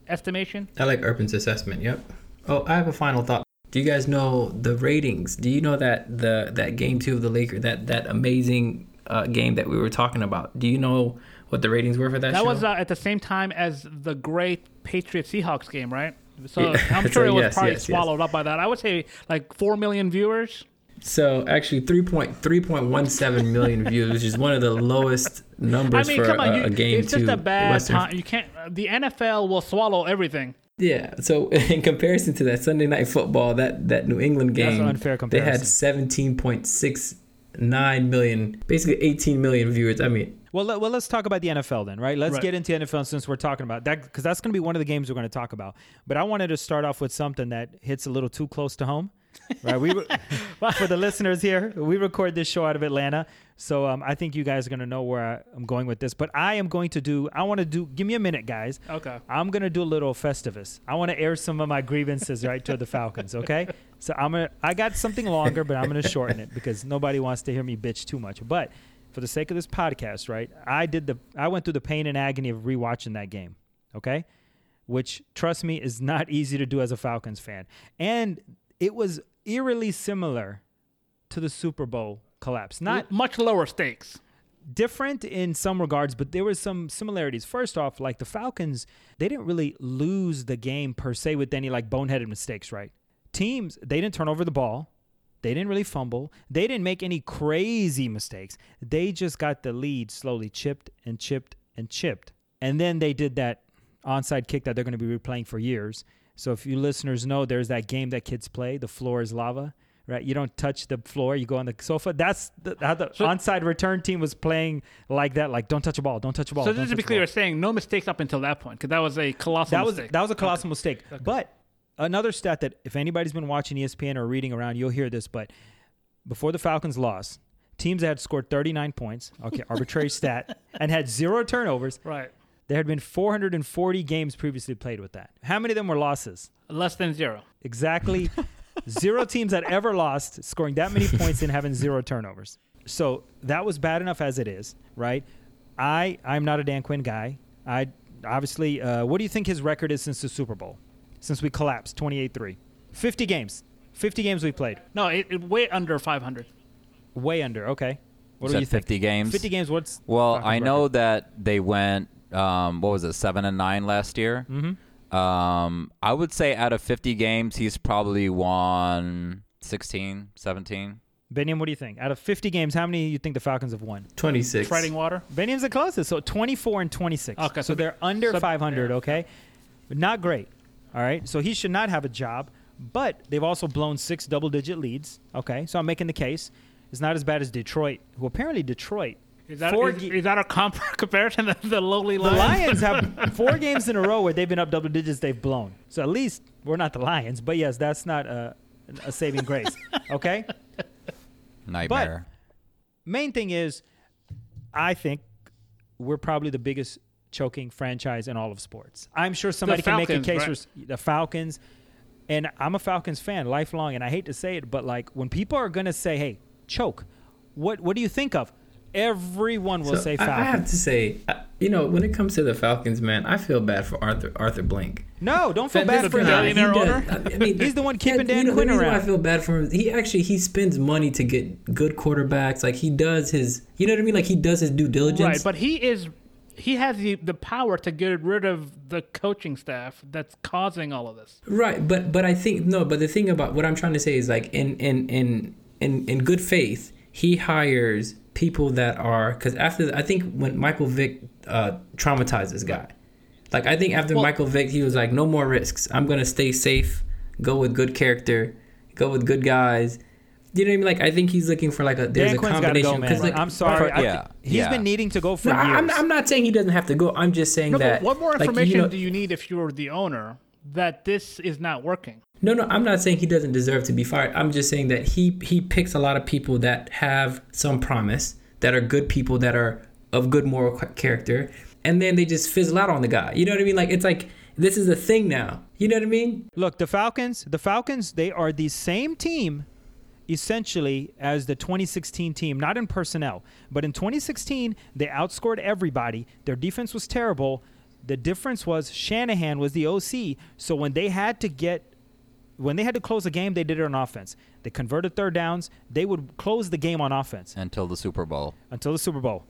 estimation. I like Urban's assessment. Yep. Oh, I have a final thought. Do you guys know the ratings? Do you know that the that game two of the Lakers that that amazing uh, game that we were talking about? Do you know what the ratings were for that? That show? was uh, at the same time as the great Patriot Seahawks game, right? So Yeah. I'm So, sure it was yes, probably yes, yes. swallowed up by that. I would say like four million viewers. So actually, 3.3.17 million views, which is one of the lowest I numbers mean, for come on, a, you, a game it's just a bad time. You can't. The NFL will swallow everything. Yeah. So in comparison to that Sunday night football, that that New England That's game, an unfair they had 17.69 million, basically 18 million viewers. I mean, Well, let, well, let's talk about the NFL then, right? Let's Right. get into the NFL since we're talking about that because that's going to be one of the games we're going to talk about. But I wanted to start off with something that hits a little too close to home, right? We re- for the listeners here, we record this show out of Atlanta, so um, I think you guys are going to know where I'm going with this. But I am going to do. I want to do. Give me a minute, guys. Okay. I'm gonna do a little festivus. I want to air some of my grievances right to the Falcons. Okay, so I'm gonna. I got something longer, but I'm gonna shorten it because nobody wants to hear me bitch too much. But for the sake of this podcast, right? I did the. I went through the pain and agony of rewatching that game. Okay, which trust me is not easy to do as a Falcons fan, and it was eerily similar to the Super Bowl collapse. Not much lower stakes. different in some regards, but there were some similarities. First off, like the Falcons, they didn't really lose the game per se with any like boneheaded mistakes, right? Teams, they didn't turn over the ball. They didn't really fumble. They didn't make any crazy mistakes. They just got the lead slowly chipped and chipped and chipped. And then they did that onside kick that they're going to be replaying for years. So if you listeners know, there's that game that kids play, the floor is lava, right? You don't touch the floor, you go on the sofa. That's the, how the So- onside return team was playing like that, like don't touch a ball, don't touch a ball. so just to be clear, you're saying no mistakes up until that point because that was a colossal that was mistake. that was a colossal mistake. But another stat that if anybody's been watching ESPN or reading around, you'll hear this. But before the Falcons lost, teams that had scored 39 points, okay, arbitrary stat, and had zero turnovers, right. There had been 440 games previously played with that. How many of them were losses? Less than zero. Exactly zero teams that ever lost scoring that many points and having zero turnovers. So that was bad enough as it is, right? I I'm not a Dan Quinn guy. I obviously uh, what do you think his record is since the Super Bowl? Since we collapsed 28-3. 50 games. 50 games we played. No, it, it way under 500. Way under. Okay. What do you said think? 50 games? 50 games what's Well, I know record? that they went um, what was it, seven and nine last year. Mm-hmm. Um, I would say out of 50 games, he's probably won 16, 17. Benyam, what do you think? Out of 50 games, how many do you think the Falcons have won? 26. Treading water. Benyam's the closest, so 24 and 26. Okay, so, so they're under so- 500, yeah. okay? But not great. All right. So he should not have a job, but they've also blown six double digit leads. Okay. So I'm making the case. It's not as bad as Detroit, who apparently Detroit. Is that, four is, ga- is that a comp- comparison to the lowly the Lions? Lions have four games in a row where they've been up double digits, they've blown. So at least we're not the Lions, but yes, that's not a, a saving grace. Okay. Nightmare. But main thing is I think we're probably the biggest choking franchise in all of sports. I'm sure somebody can make a case right? for the Falcons. And I'm a Falcons fan, lifelong, and I hate to say it, but like when people are gonna say, "Hey, choke," what what do you think of? Everyone will So say I, I have to say, uh, you know, when it comes to the Falcons, man, I feel bad for Arthur Arthur Blank. no, don't feel Fan- bad for guy, him. billionaire he owner? does- I mean, He's the one keeping Dan you know, Quinn the reason why around. I feel bad for him. He actually he spends money to get good quarterbacks. Like he does his, you know what I mean? Like he does his due diligence. Right, but he is he has the, the power to get rid of the coaching staff that's causing all of this. Right, but but I think no, but the thing about what I'm trying to say is like in in in in, in good faith, he hires people that are because after I think when Michael Vick uh, traumatized this guy, like I think after Well- Michael Vick, he was like, no more risks. I'm gonna stay safe, go with good character, go with good guys. You know what I mean? Like I think he's looking for like a there's Dan a Quinn's got to combination go, like, I'm sorry. for- I- yeah, he's yeah. been needing to go for No, years. I'm, I'm not saying he doesn't have to go. I'm just saying No, that. what more like, you information know- do you need if you're the owner that this is not working? No, no, I'm not saying he doesn't deserve to be fired. I'm just saying that he he picks a lot of people that have some promise, that are good people, that are of good moral character, and then they just fizzle out on the guy. You know what I mean? Like it's like this is a thing now. You know what I mean? Look, the Falcons, the Falcons, they are the same team essentially as the 2016 team, not in personnel, but in 2016 they outscored everybody. Their defense was terrible. The difference was Shanahan was the OC, so when they had to get when they had to close a game, they did it on offense. They converted third downs. They would close the game on offense until the Super Bowl. until the Super Bowl.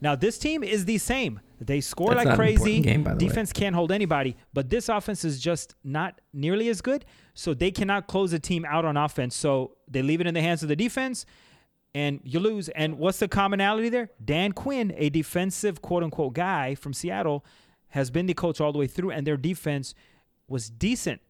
Now this team is the same. They score That's like not crazy. important game, by the way. Defense can't hold anybody, but this offense is just not nearly as good. So they cannot close a team out on offense. So they leave it in the hands of the defense, and you lose. And what's the commonality there? Dan Quinn, a defensive quote unquote guy from Seattle, has been the coach all the way through, and their defense was decent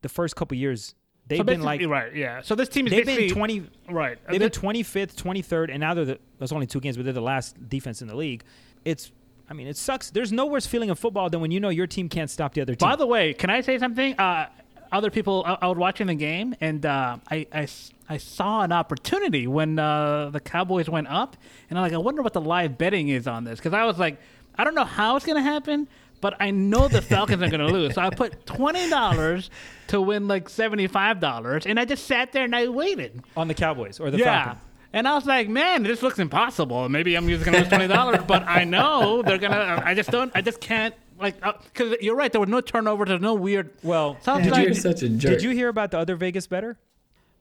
the first couple years. They've so been like right, yeah. So this team is they've been twenty. right. They've been 25th, 23rd, and now they're the, there's only two games, but they're the last defense in the league. It's, I mean, it sucks. There's no worse feeling in football than when you know your team can't stop the other team. By the way, can I say something? Uh, other people, I, I was watching the game, and uh, I, I I saw an opportunity when uh, the Cowboys went up, and I'm like, I wonder what the live betting is on this because I was like, I don't know how it's gonna happen, but I know the Falcons are gonna lose. So I put twenty dollars to win like seventy five dollars, and I just sat there and I waited. on the Cowboys or the yeah. Falcons. And I was like, man, this looks impossible. Maybe I'm just gonna lose twenty dollars, but I know they're gonna. Uh, I just don't. I just can't. Like, uh, because you're right. There was no turnover. There's no weird. Well, Sounds like you're such a jerk. did you hear about the other Vegas better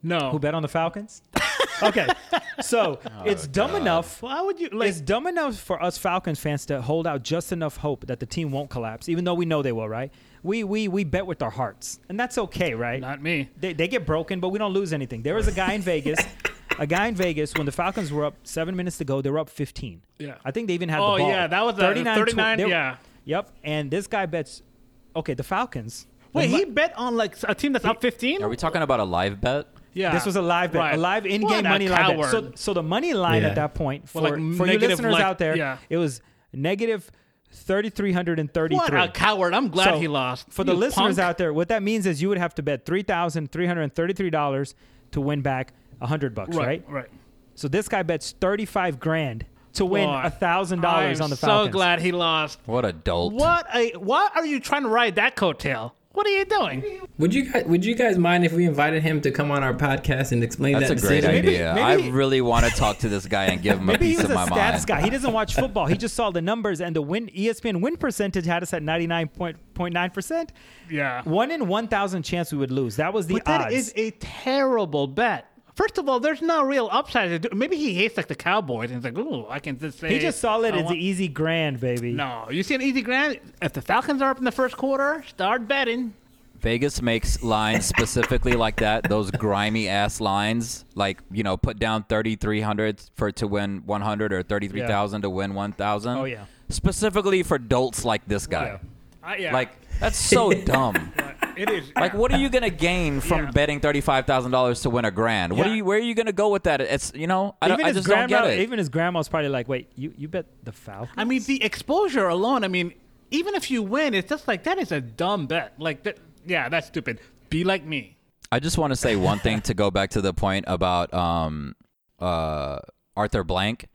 no. who bet on the Falcons? okay, so oh, it's dumb enough. Why would you like? it's dumb enough for us Falcons fans to hold out just enough hope that the team won't collapse, even though we know they will, right? We we we bet with our hearts, and that's okay, right? Not me. They, they get broken, but we don't lose anything. There was a guy in Vegas, a guy in Vegas when the Falcons were up seven minutes to go. They were up 15. Yeah. I think they even had Oh, the ball. yeah, that was a 39. 39, they were- yeah. Yep. And this guy bets. Okay, the Falcons. Wait, he mo- bet on like a team that's up 15. Are we talking about a live bet? Yeah. This was a live bet, Right. a live in-game What a money line bet. So, so the money line Yeah. at that point for, Well, like for you listeners like- out there, yeah. it was negative 3,333. What a coward! I'm glad So, he lost. For the listeners punk. out there, what that means is you would have to bet three thousand three hundred thirty-three dollars to win back a hundred bucks, right. Right, right. So this guy bets thirty-five grand to win a thousand dollars I'm on the so glad he lost. What a dolt. What a what are you trying to ride that coattail? What are you doing? Would you guys Would you guys mind if we invited him to come on our podcast and explain That's that a great decision? idea. maybe- I really want to talk to this guy and give him a Maybe he piece was of a my stats mind. guy. He doesn't watch football. He just saw the numbers and the win ESPN win percentage had us at ninety-nine point nine percent. Yeah. One in one thousand chance we would lose. That was the But that odds. is a terrible bet. First of all, there's no real upside. to do- Maybe he hates like the Cowboys and he's like, "Ooh, I can just say." he just saw it I as want- an easy grand, baby. No, you see an easy grand. If the Falcons are up in the first quarter, start betting. Vegas makes lines specifically like that, those grimy ass lines, like you know, put down thirty three hundred for to win one hundred or thirty three thousand to win one thousand. Oh, yeah. specifically for dolts like this guy. yeah. Uh, yeah. Like that's so dumb. It is. Like, what are you gonna gain from Yeah. betting thirty five thousand dollars to win a grand? What Yeah. are you? Where are you gonna go with that? It's you know, I, don't, even I his just don't get it. even his grandma's probably like, "Wait, you you bet the Falcons?" I mean, the exposure alone. I mean, even if you win, it's just like that is a dumb bet. Like that. Yeah, that's stupid. Be like me. I just want to say one thing to go back to the point about um, uh, Arthur Blank.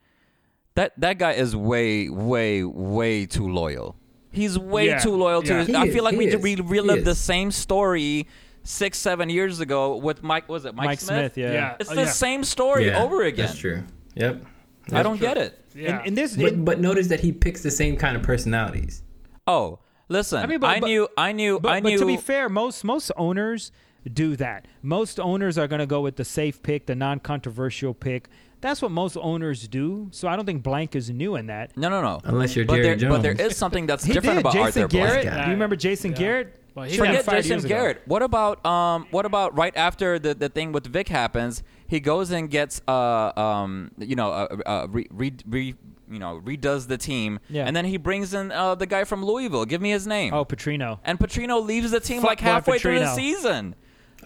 that that guy is way, way, way too loyal. He's way Yeah, too loyal to his. I feel like we is, we he relived the same story six, seven years ago with Mike. Was it Mike, Mike Smith, yeah. Yeah. It's Oh, the yeah. same story Yeah, over again. That's true. Yep. I don't get it. Yeah. And, and this, But, and- but notice that he picks the same kind of personalities. Oh, listen. I, I mean, but- but- knew. I knew. but, I but knew. to be fair, most most owners do that. Most owners are going to go with the safe pick, the non-controversial pick. That's what most owners do. So I don't think Blank is new in that. no, no, no. Unless you're but Jerry there, Jones. but there is something that's different did. about Jason Arthur Blank. Garrett. Blank. Do you remember Jason Yeah. Garrett? Well, he Should've got been Forget Jason years ago. Garrett. What about um? What about right after the, the thing with Vic happens? He goes and gets uh um you know uh, uh re, re, re you know redoes the team Yeah. and then he brings in uh the guy from Louisville. Give me his name. Oh, Petrino. And Petrino leaves the team Fuck like halfway through the season.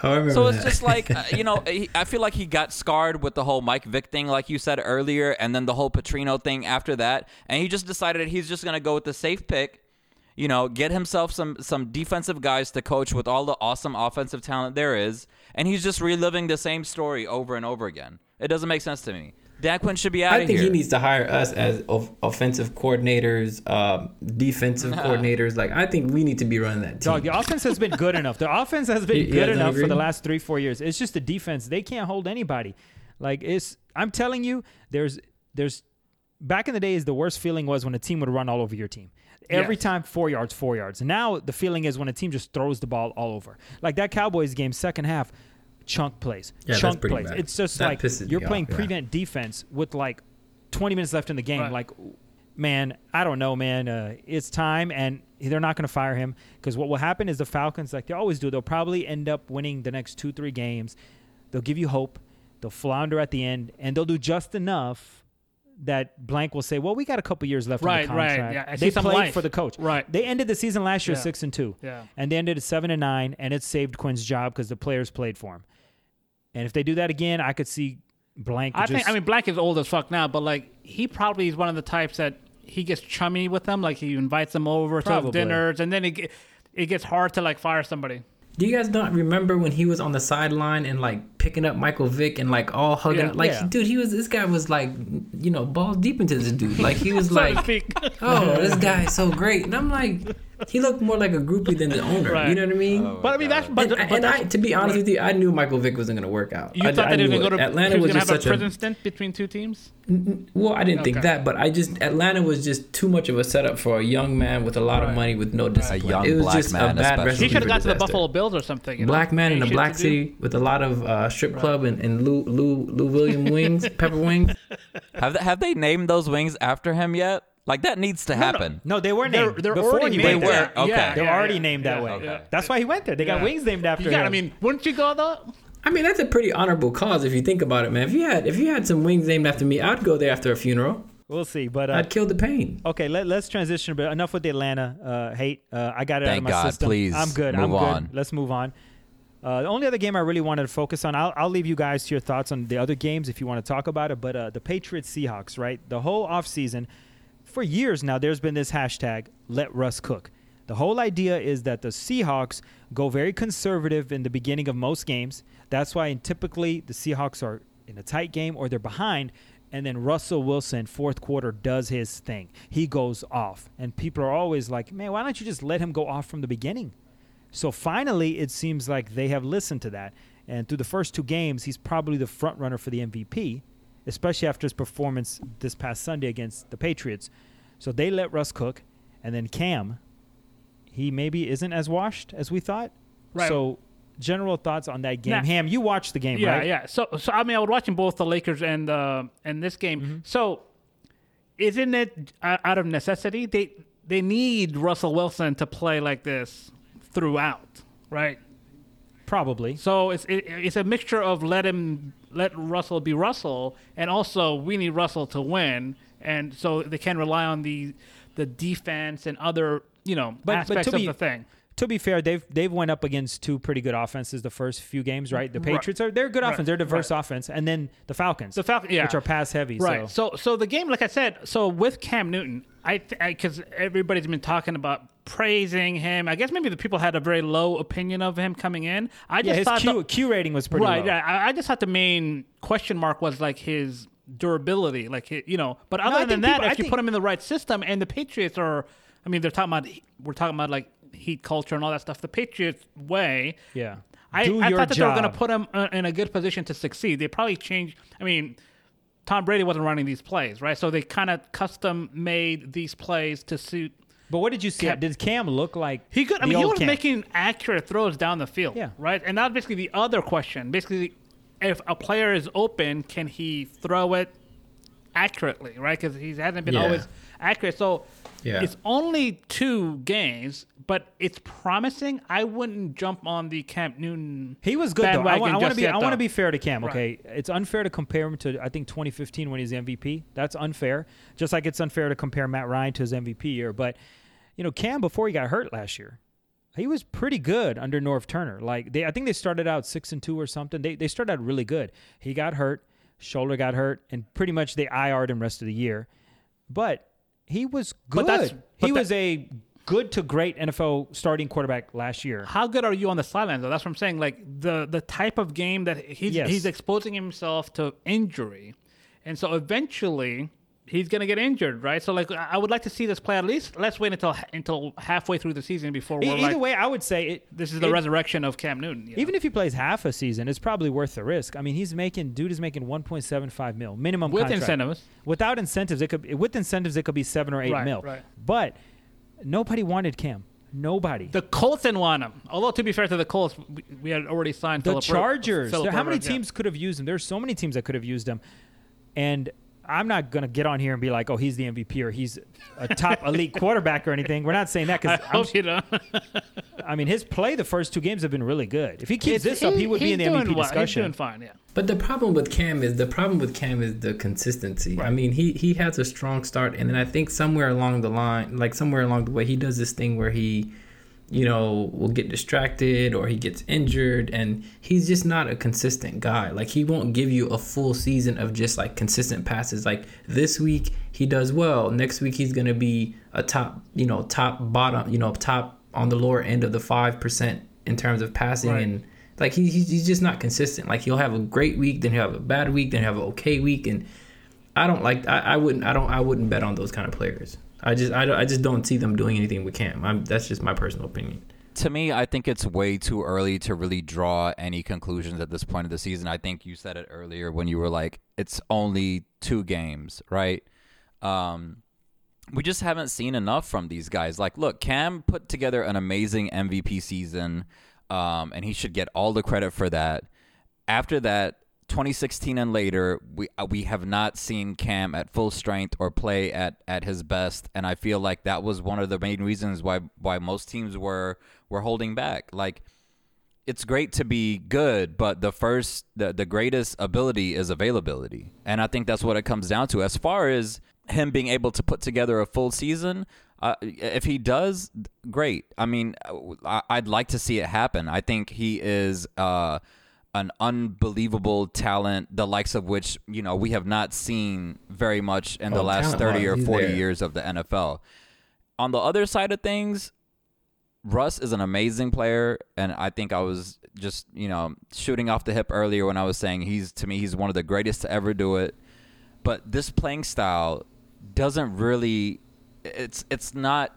I remember So it's that. just like uh, you know, he, I feel like he got scarred with the whole Mike Vick thing, like you said earlier, and then the whole Petrino thing after that, and he just decided that he's just gonna go with the safe pick. You know, get himself some some defensive guys to coach with all the awesome offensive talent there is, and he's just reliving the same story over and over again. It doesn't make sense to me. Dan Quinn should be out I of think here. he needs to hire us as of- offensive coordinators, um, defensive coordinators. Like I think we need to be running that team. Dog, the offense has been good enough. The offense has been You- you good guys don't enough for the last three, four years. It's just the defense. They can't hold anybody. Like it's I'm telling you, there's there's back in the days the worst feeling was when a team would run all over your team. Every Yes. time four yards, four yards. Now the feeling is when a team just throws the ball all over. Like that Cowboys game, second half, chunk plays. Yeah, chunk pretty plays. bad. It's just That like you're playing off, yeah. prevent defense with like 20 minutes left in the game. Right. Like man, I don't know, man. Uh, it's time, and they're not going to fire him because what will happen is the Falcons, like they always do, they'll probably end up winning the next two, three games. They'll give you hope. They'll flounder at the end, and they'll do just enough that Blank will say, "Well, we got a couple years left Right, on the right. Yeah, I they played life. for the coach. Right. They ended the season last year Yeah. six and two, Yeah. and they ended at seven and nine, and it saved Quinn's job because the players played for him. And if they do that again, I could see Blank. I just, think I mean Blank is old as fuck now, but like he probably is one of the types that he gets chummy with them. Like he invites them over to Probably. have dinners, and then it it gets hard to like fire somebody. Do you guys not remember when he was on the sideline and like picking up Michael Vick and like all hugging? Yeah. like, Yeah. dude, he was this guy was like, you know, balls deep into this dude. Like he was So like, oh, this guy is so great, and I'm like, he looked more like a groupie than the owner. Right. You know what I mean? Oh, but I mean that's but, and but and that's- I, to be honest with you, I knew Michael Vick wasn't going to work out. you I, thought I that he was going to go to Atlanta was was going to just have a such prison a stint between two teams. well, I didn't think that, but I just Atlanta was just too much of a setup for a young man with a lot of money with no discipline. young it was black just man a bad especially. He should have for got to the. Buffalo Bills or something. You know? Black man in a black to city with a lot of uh, strip club and, and Lou, Lou, Lou William wings, pepper wings. have they, have they named those wings after him yet? Like that needs to happen. no, they were They're- named they're before already he named They there. were? Okay. Yeah, They were yeah, already yeah, named that yeah, way. okay. That's why he went there. They got wings named after You him. got, I mean, wouldn't you go though? I mean, that's a pretty honorable cause if you think about it, man. If you had if you had some wings named after me, I'd go there after a funeral. we'll see. But uh, I'd kill the pain. okay, let, let's transition. But enough with the Atlanta uh, hate. Uh, I got it out of Thank my God. system. Please I'm good. I'm move good. on. Let's move on. Uh, the only other game I really wanted to focus on, I'll, I'll leave you guys to your thoughts on the other games if you want to talk about it. But uh, the Patriots Seahawks, right? The whole offseason, for years now, there's been this hashtag, let Russ cook. The whole idea is that the Seahawks go very conservative in the beginning of most games. That's why typically the Seahawks are in a tight game or they're behind. And then Russell Wilson, fourth quarter, does his thing. He goes off. And people are always like, man, why don't you just let him go off from the beginning? So finally, it seems like they have listened to that. And through the first two games, he's probably the front runner for the MVP, especially after his performance this past Sunday against the Patriots. So they let Russ cook. And then Cam, he maybe isn't as washed as we thought. Right. So, general thoughts on that game. Nah. Ham, you watched the game, Yeah, right? yeah. Yeah. So, so I mean, I was watching both the Lakers and uh, and this game. Mm-hmm. So, isn't it uh, out of necessity? They they need Russell Wilson to play like this throughout, right? Probably. So it's it, it's a mixture of let him let Russell be Russell, and also we need Russell to win, and so they can rely on the the defense and other you know But- but aspects to of be- the thing. To be fair, they've they've went up against two pretty good offenses the first few games, right? The Right. Patriots are they're a good Right. offense, they're a diverse offense, and then the Falcons, The Falcons, yeah, which are pass heavy. Right. So So so the game, like I said, so with Cam Newton, I because everybody's been talking about praising him. I guess maybe the people had a very low opinion of him coming in. I just yeah, his thought Q, the- Q rating was pretty right. low. Yeah, I, I just thought the main question mark was like his durability. Like you know, but I other than that, people- I if you think- put him in the right system, and the Patriots are, I mean, they're talking about we're talking about like heat culture and all that stuff. The Patriots way. Yeah. I, I thought that they were going to put him uh, in a good position to succeed. They probably changed. I mean, Tom Brady wasn't running these plays, right? So they kind of custom made these plays to suit. But what did you see? Cam- Did Cam look like He could. I mean, he was Cam? making accurate throws down the field. Yeah. Right. And that's basically the other question. Basically, if a player is open, can he throw it accurately? Right? Because he hasn't been Yeah. always accurate. So Yeah. it's only two games, but it's promising. I wouldn't jump on the Cam Newton. He was good though. I I want to be. I want to be fair to Cam. Right. Okay, it's unfair to compare him to I think 2015 when he's MVP. That's unfair. Just like it's unfair to compare Matt Ryan to his MVP year. But you know, Cam before he got hurt last year, he was pretty good under Norv Turner. Like they, I think they started out six and two or something. They they started out really good. He got hurt, shoulder got hurt, and pretty much they IR'd him rest of the year. But he was good. But that's- but he that- was a good to great NFL starting quarterback last year. How good are you on the sidelines? Though that's what I'm saying. Like the the type of game that he's Yes. he's exposing himself to injury, and so eventually he's gonna get injured, right? So like I would like to see this play at least. Let's wait until until halfway through the season before Either like, way, I would say it, this is the it- resurrection of Cam Newton. you know? Even if he plays half a season, it's probably worth the risk. I mean, he's making dude is making 1.75 mil minimum with contract. incentives. Without incentives, it could with incentives it could be seven or eight Right, mil. right. But nobody wanted Cam. Nobody. The Colts didn't want him. Although to be fair to the Colts, we, we had already signed The Phillip Chargers. Phillip how many Rivers, yeah. teams could have used him? There's so many teams that could have used him, and I'm not gonna get on here and be like, oh, he's the MVP or he's a top elite quarterback or anything. We're not saying that I because hope you don't. I mean his play the first two games have been really good. If he keeps It's- this up, he would be in the MVP well. discussion. He's doing fine. Yeah. But the problem with Cam is the problem with Cam is the consistency. I mean, he he has a strong start, and then I think somewhere along the line, like somewhere along the way, he does this thing where he, you know, will get distracted or he gets injured, and he's just not a consistent guy. Like he won't give you a full season of just like consistent passes. Like this week he does well, next week he's gonna be a top, you know, top bottom, you know, top on the lower end of the five percent in terms of passing Right. and like he, he's he's just not consistent. Like he'll have a great week, then he'll have a bad week, then he'll have an okay week, and I don't like. I, I wouldn't. I don't. I wouldn't bet on those kind of players. I just. I, don't- I just don't see them doing anything with Cam. I'm, that's just my personal opinion. to me, I think it's way too early to really draw any conclusions at this point of the season. I think you said it earlier when you were like, it's only two games, right? Um, we just haven't seen enough from these guys. Like, look, Cam put together an amazing MVP season, um, and he should get all the credit for that. After that, 2016 and later, we uh, we have not seen Cam at full strength or play at, at his best, and I feel like that was one of the main reasons why why most teams were were holding back. Like, it's great to be good, but the first the, the greatest ability is availability. And I think that's what it comes down to. As far as him being able to put together a full season, uh, if he does, great. I mean, I, I'd like to see it happen. I think he is uh, an unbelievable talent, the likes of which you know we have not seen very much in the Oh, last thirty or forty there. years of the NFL. On the other side of things, Russ is an amazing player, and I think I was just you know shooting off the hip earlier when I was saying he's to me he's one of the greatest to ever do it. But this playing style doesn't really it's it's not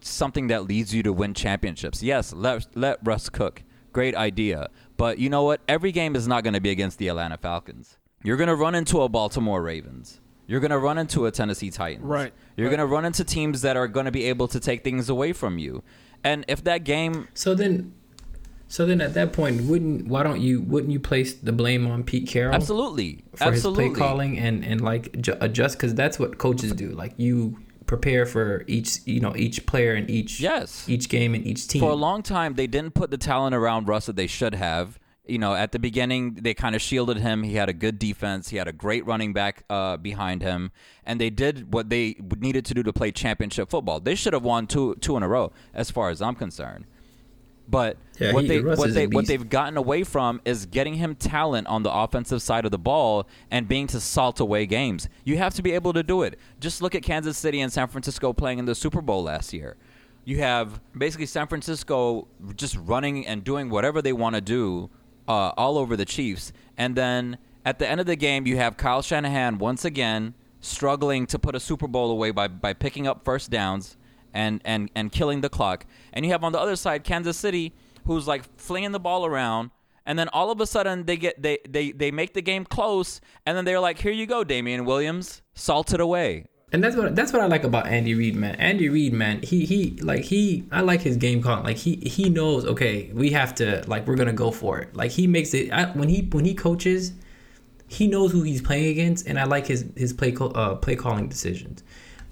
something that leads you to win championships. Yes, let let Russ cook. Great idea. But you know what? Every game is not going to be against the Atlanta Falcons. You're going to run into a Baltimore Ravens. You're going to run into a Tennessee Titans. Right, You're right. going to run into teams that are going to be able to take things away from you. And if that game So then, so then at that point, wouldn't why don't you wouldn't you place the blame on Pete Carroll absolutely for absolutely his play calling and and like adjust because that's what coaches do. Like you prepare for each you know each player and each Yes. each game and each team. for a long time they didn't put the talent around Russ that they should have. You know, at the beginning they kind of shielded him. He had a good defense. He had a great running back uh, behind him, and they did what they needed to do to play championship football. They should have won two two in a row, as far as I'm concerned. But Yeah, what he- they what they what they've gotten away from is getting him talent on the offensive side of the ball and being to salt away games. You have to be able to do it. Just look at Kansas City and San Francisco playing in the Super Bowl last year. You have basically San Francisco just running and doing whatever they want to do uh, all over the Chiefs, and then at the end of the game, you have Kyle Shanahan once again struggling to put a Super Bowl away by, by picking up first downs and, and, and killing the clock. And you have on the other side Kansas City, who's like flinging the ball around. And then all of a sudden they get they, they, they make the game close, and then they're like, "Here you go, Damien Williams, salt it away." And that's what that's what I like about Andy Reid, man. Andy Reid, man, he he like he I like his game call. Like he he knows, okay, we have to like we're gonna go for it. Like he makes it I, when he when he coaches, he knows who he's playing against, and I like his his play uh, play calling decisions.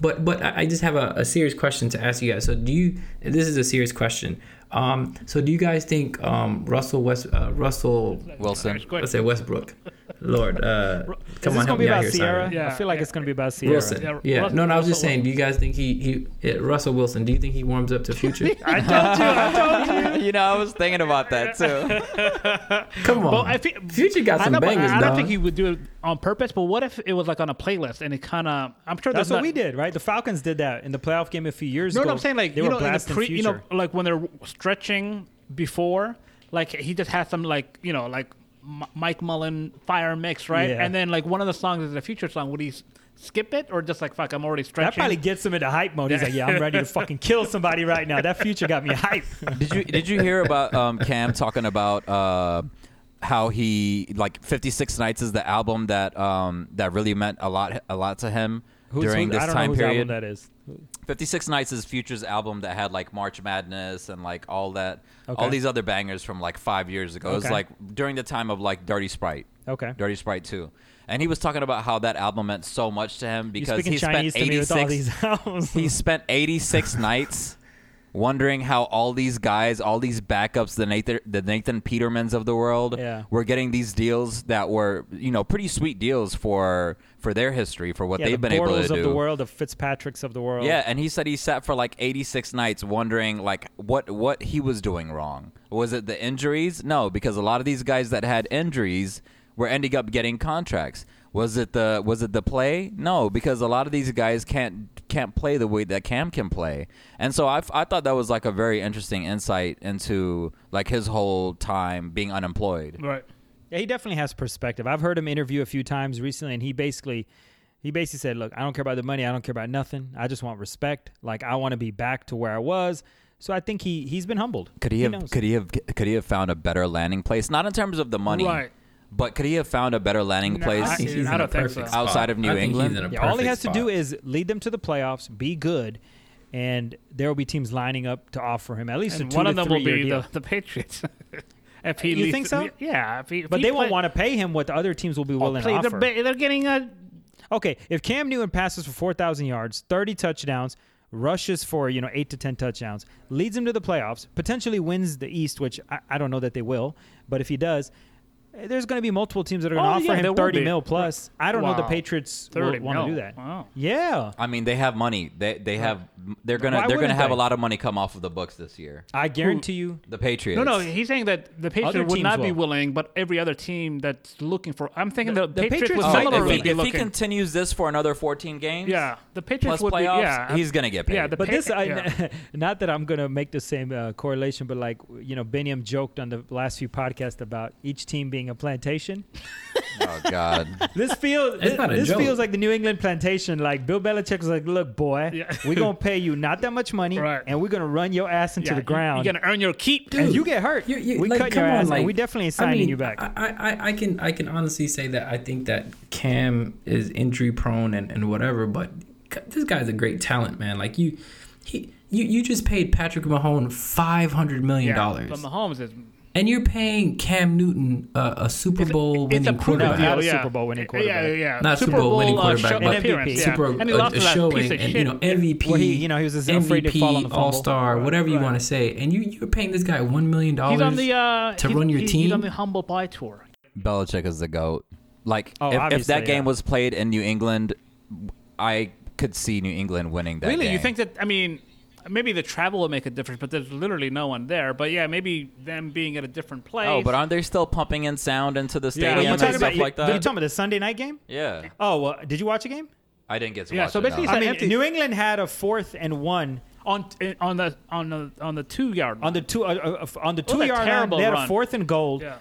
But but I I just have a, a serious question to ask you guys. So do you? This is a serious question. Um, so do you guys think um, Russell West uh, Russell Wilson. Let's say Westbrook, Lord, uh, come on, gonna help be me out about here, Sierra? Simon. Yeah, I feel like yeah. it's gonna be about Sierra. Wilson. Yeah, Yeah. Russell- No, no, I was just Russell saying. Do you guys think he he yeah, Russell Wilson? Do you think he warms up to Future? I told you. I told you. you know, I was thinking about that too. Come on, Well, I think Future got I some know, bangers, I don't dog. think he would do it on purpose. But what if it was like on a playlist and it kind of? I'm sure That's there's what not- we did, right? The Falcons did that in the playoff game a few years No, ago. no, I'm saying like they you were know, in the blasting pre, you know, like when they're stretching before, like he just had some like you know like M- Mike Mullen fire mix, right? Yeah. And then like one of the songs is a future song. Would he s- skip it or just like fuck? I'm already stretching. That probably gets him into hype mode. He's like, "Yeah, I'm ready to fucking kill somebody right now." That future got me hype. Did you did you hear about um, Cam talking about uh, how he like 56 Nights is the album that um, that really meant a lot a lot to him Who's- during who- this I don't time know period. album that is. 56 Nights is Future's album that had like March Madness and like all that Okay. all these other bangers from like 5 years ago. It was like during the time of like Dirty Sprite. Okay. Dirty Sprite 2. And he was talking about how that album meant so much to him because he spent to me with 86 all these he spent 86 nights wondering how all these guys, all these backups, the Nathan, the Nathan Petermans of the world, Yeah. were getting these deals that were, you know, pretty sweet deals for for their history, for what yeah, they've the been able Bortles to do. of the world, the Fitzpatricks of the world. Yeah, and he said he sat for like 86 nights wondering like what what he was doing wrong. Was it the injuries? No, because a lot of these guys that had injuries were ending up getting contracts. Was it the was it the play? No, because a lot of these guys can't can't play the way that Cam can play. And so I, I thought that was like a very interesting insight into like his whole time being unemployed. right. Yeah, he definitely has perspective. I've heard him interview a few times recently, and he basically, he basically said, "Look, I don't care about the money. I don't care about nothing. I just want respect. Like I want to be back to where I was." So I think he he's been humbled. Could he have knows. could he have could he have found a better landing place? Not in terms of the money, Right. But could he have found a better landing No, place? I think I don't think so. Outside of New I England? he's in a Yeah, all he perfect has to do is lead them to the playoffs, be good, and there will be teams lining up to offer him at least And a two one to of them will be the, the Patriots. if he You leaves- think so? Yeah. If he, if but he they play- won't want to pay him what the other teams will be Oh, willing play- to they're, offer. they're getting a Okay, if Cam Newton passes for 4,000 yards, 30 touchdowns, rushes for, you know, 8 to 10 touchdowns, leads him to the playoffs, potentially wins the East, which I, I don't know that they will, but if he does, there's going to be multiple teams that are going to Oh, offer yeah, there him will 30 be. mil plus. I don't know the Wow. Patriots 30 want to mil. do that. Wow. Yeah. I mean, they have money. They they have they're gonna Why they're gonna wouldn't have they? a lot of money come off of the books this year. I guarantee you The Patriots. No, no, he's saying that the Patriots Other would not teams be will. willing, but every other team that's looking for. I'm thinking The- the, the Patriots, Patriots would might- Oh, similarly if, he, be if he looking. continues this for another 14 games, yeah, the Patriots plus would playoffs, be. Yeah, he's gonna get paid. Yeah, the But Pa- this, I, yeah. not that I'm going to make the same uh, correlation, but like, you know, Beniam joked on the last few podcasts about each team being a plantation. oh God. This feels this, this feels like the New England plantation. Like Bill Belichick was like, "Look, boy, Yeah. we're gonna pay you not that much money, Right. and we're gonna run your ass into yeah, the ground, You, are gonna earn your keep, and you get hurt. You- you- we like, cut come your on, ass, like, and we definitely ain't I signing mean, you back. I, I, I can I can honestly say that I think that Cam is injury prone and, and whatever, but this guy's a great talent, man. Like you, he you, you just paid Patrick Mahomes five hundred million yeah, dollars, but Mahomes is. And you're paying Cam Newton a, a Super Bowl It's a winning proven No, quarterback. not deal, a yeah. Super Bowl winning Yeah, quarterback. yeah. Not Super Bowl winning uh, quarterback, show- but appearance, MVP. yeah. Super and he a, lost a to that showing piece of and you know MVP. Well, he- you know, he was MVP, fall on the fumble. All Star, whatever you want to say, and you you're paying this guy one million dollars. He's on the uh, to run your he's- He's on the humble pie tour. Belichick is the goat. Like Oh, if, if that game yeah. was played in New England, I could see New England winning that Really, game. you think that? I mean, maybe the travel will make a difference, but there's literally no one there. But yeah, maybe them being at a different place. Oh, but aren't they still pumping in sound into the stadium you and stuff about- like Are you that? talking about the Sunday night game? yeah, Oh, well, did you watch a game? I didn't get to Yeah, watch so it, basically no. I mean, empty. New England had a fourth and one on on the on the on the two yard line. on the two uh, uh, on the two yard line. terrible They had a fourth and goal. yeah.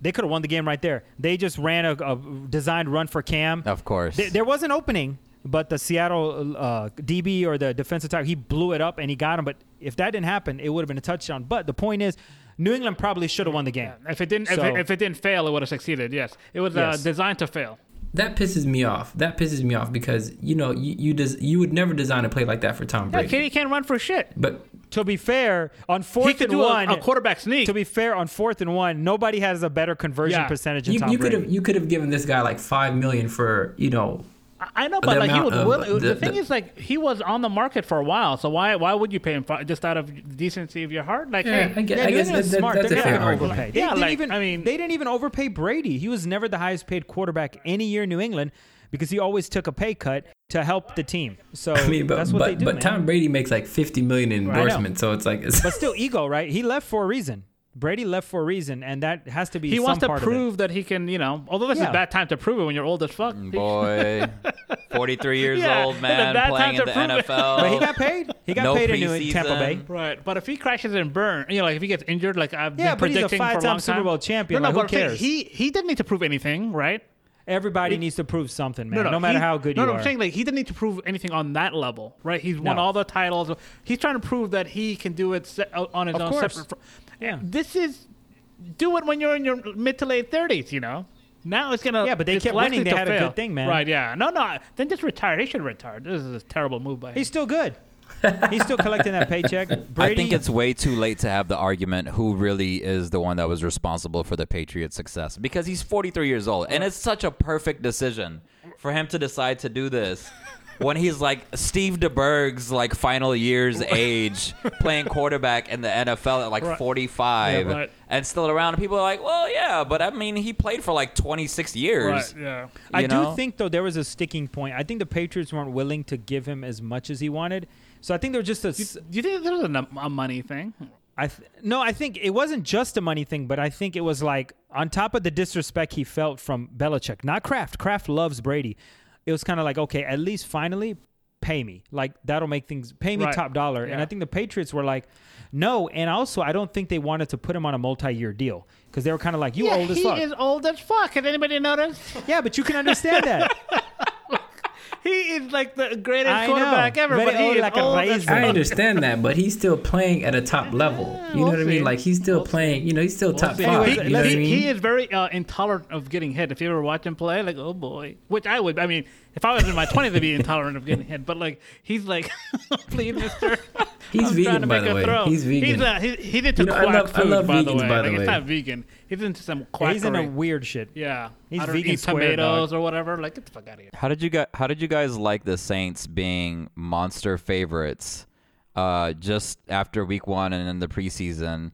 They could have won the game right there. They just ran a, a designed run for Cam. Of course. Th- there was an opening, but the Seattle uh, DB or the defensive tackle, he blew it up and he got him. But if that didn't happen, it would have been a touchdown. But the point is, New England probably should have won the game. If it didn't, if, So- it, if it didn't fail, it would have succeeded. Yes, it was Yes. uh, designed to fail. That pisses me off. That pisses me off because you know you you, des- you would never design a play like that for Tom Yeah, Brady. Katie can't run for shit. But To be fair, on He fourth could and do one, a quarterback sneak. to be fair, on fourth and one, nobody has a better conversion Yeah. percentage than you, Tom you could have you could have given this guy like five million for you know I- I know, the but like he was. of- willing, the, the- thing the- is, like he was on the market for a while. So why why would you pay him for, just out of decency of your heart? Like, yeah, hey, I, guess Yeah, I guess England's that, that, smart. that's They're fair not gonna argument. overpay. They Yeah, like, even, I mean- they didn't even overpay Brady. He was never the highest paid quarterback any year in New England because he always took a pay cut to help the team. So I mean, but that's what but, they do, but man. Tom Brady makes like fifty million in I know. endorsement, so it's like it's, but still, ego, right? He left for a reason. Brady left for a reason, and that has to be. he some wants to part prove that he can. You know, although this is a bad time to prove it when you're old as fuck. Mm, boy, 43 years Yeah, old, man, playing time in the to prove it. NFL. But he got paid. He got No paid in New Tampa. Bay. Right, but if he crashes and burns, you know, like if he gets injured, like I've Yeah, been but he's a predicting for a five-time long Super. Bowl champion, No, no, like, who but cares? He he didn't need to prove anything, right? Everybody needs to prove something, man. No, matter he- how good no, you no, are. I'm saying like he didn't need to prove anything on that level, right? He's won No. all the titles. He's trying to prove that he can do it uh, on his Of own course. separate. fr- Yeah. This is do it when you're in your mid to late thirties, you know. Now it's gonna. Yeah, but they it's kept likely winning. They to had a fail. good thing, man. Right? Yeah. No, no. Then just retire. He should retire. This is a terrible move by him. He's still good. He's still collecting that paycheck. Brady, I think it's way too late to have the argument who really is the one that was responsible for the Patriots' success because he's 43 years old and it's such a perfect decision for him to decide to do this when he's like Steve DeBerg's like final years age playing quarterback in the NFL at like Right. 45 Yeah, right. and still around and people are like, "Well, yeah, but I mean, he played for like 26 years." Right. Yeah. I you do think though there was a sticking point. I think the Patriots weren't willing to give him as much as he wanted. So I think there was just a. Do s- you think there's a, a money thing? I th- no, I think it wasn't just a money thing, but I think it was like on top of the disrespect he felt from Belichick, not Kraft. Kraft loves Brady. It was kind of like, okay, at least finally pay me. Like that'll make things pay me Right. top dollar. And I think the Patriots were like, no. And also, I don't think they wanted to put him on a multi-year deal because they were kind of like, you yeah, old as he fuck. is old as fuck. Has anybody noticed? yeah, but you can understand that. He is like the greatest I know. quarterback ever, Very but he old is like a old as raisin. I understand that, but he's still playing at a top level. You know we'll what I mean? Like he's still We'll playing. You know, he's still top see. five. Anyways, you he, know what I mean? he is very uh, intolerant of getting hit. If you ever watch him play, like, oh boy, which I would. I mean, if I was in my twenties, I'd be intolerant of getting hit. But like, he's like, please, Mister. He's I'm vegan, by the way. throw. He's vegan. He's, uh, he, he's into You know, I quack love- I food, love by the vegans, way. by the like, way. It's not vegan. He's into some quackery. He's in a weird shit. yeah, He's I vegan eat square, tomatoes dog. or whatever. Like, get the fuck out of here. How did you guys How did you guys like the Saints being monster favorites uh, just after Week One and in the preseason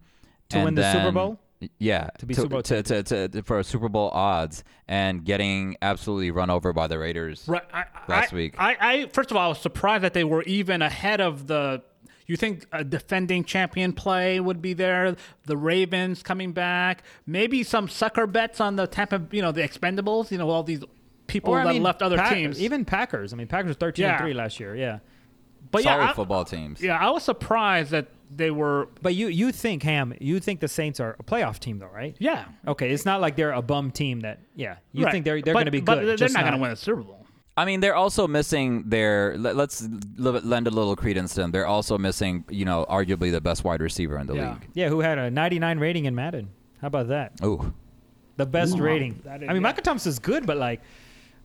To and win the Super Bowl? Yeah, To be Super Bowl to, to, to, to- for Super Bowl odds and getting absolutely run over by the Raiders. Right. I, last I, week. I, I first of all, I was surprised that they were even ahead of the. You think a defending champion play would be there? The Ravens coming back, maybe some sucker bets on the Tampa, you know, the Expendables. You know, all these people Or, I that mean, left other Pack- teams. Even Packers. I mean, Packers were 13 Yeah. and 3 last year. Yeah. but Solid yeah, I, football teams. yeah, I was surprised that they were. But you you think Ham, you think the Saints are a playoff team though, right? Yeah, Okay, it's not like they're a bum team that yeah. You right. think they're they're going to be but good. They're just not, going to win a Super Bowl. I mean, they're also missing their. Let, let's lend a little credence to them. They're also missing, you know, arguably the best wide receiver in the Yeah. league. Yeah, who had a 99 rating in Madden? How about that? Ooh, The best rating. that is- I mean, yeah. Michael Thomas's good, but like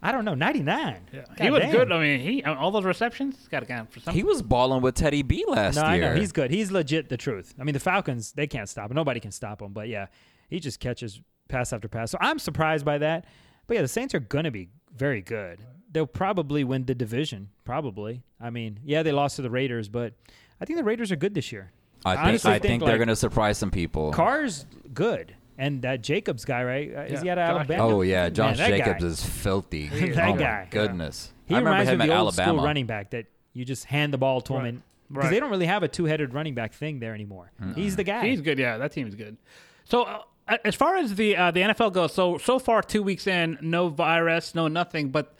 I don't know, 99. Yeah. He was damn. good. I mean, he uh, all those receptions got to count for something. he was balling with Teddy B last No, I know he's good. He's legit the truth. I mean, the Falcons they can't stop him. Nobody can stop him. But yeah, he just catches pass after pass. So I'm surprised by that. But yeah, the Saints are gonna be very good. They'll probably win the division. Probably. I mean, yeah, they lost to the Raiders, but I think the Raiders are good this year. I think, I think, think they're like- going to surprise some people. Carr's good, and that Jacobs guy, right? Uh, Is Yeah, he out of Alabama? oh yeah, Josh Man, that Jacobs guy. is filthy. That oh my guy. goodness. He I remember reminds him me of at the old Alabama. school running back that you just hand the ball to him, Right. and because Right. they don't really have a two-headed running back thing there anymore. He's the guy. He's good. Yeah, that team's good. So uh, as far as the uh, the NFL goes, so so far two weeks in, no virus, no nothing, but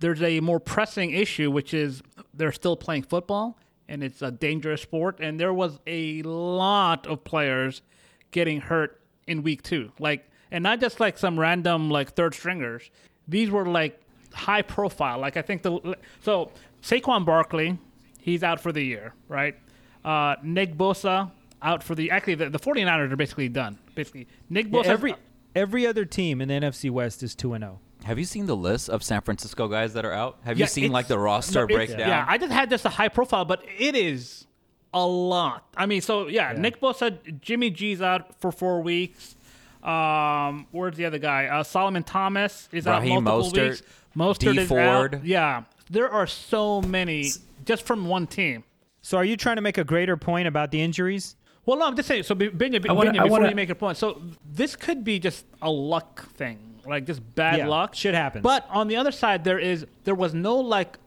there's a more pressing issue, which is they're still playing football, and it's a dangerous sport, and there was a lot of players getting hurt in week two, like. and not just like some random like third stringers. These were like high profile. Like I think the so Saquon Barkley, he's out for the year, right? Uh, Nick Bosa out for the actually the, the 49ers are basically done. Basically, Nick Yeah, Bosa every every other team in the NFC West is two and oh. zero. Have you seen the list of San Francisco guys that are out? Have Yeah, you seen like the roster no, breakdown? Yeah, I just had just a high profile, but it is a lot. I mean, so yeah, Nick Bosa, Jimmy G's out for four weeks. Um, where's the other guy? Uh, Solomon Thomas is Raheem out multiple Mostert, weeks. Mostert D is Ford. out. Yeah, there are so many just from one team. So are you trying to make a greater point about the injuries? Well, no, I'm just saying. So, Be- Binya, I wanna- Binya, before wanna- you make a point, so this could be just a luck thing, like just bad Yeah, luck. shit happens. But on the other side, there is there was no like,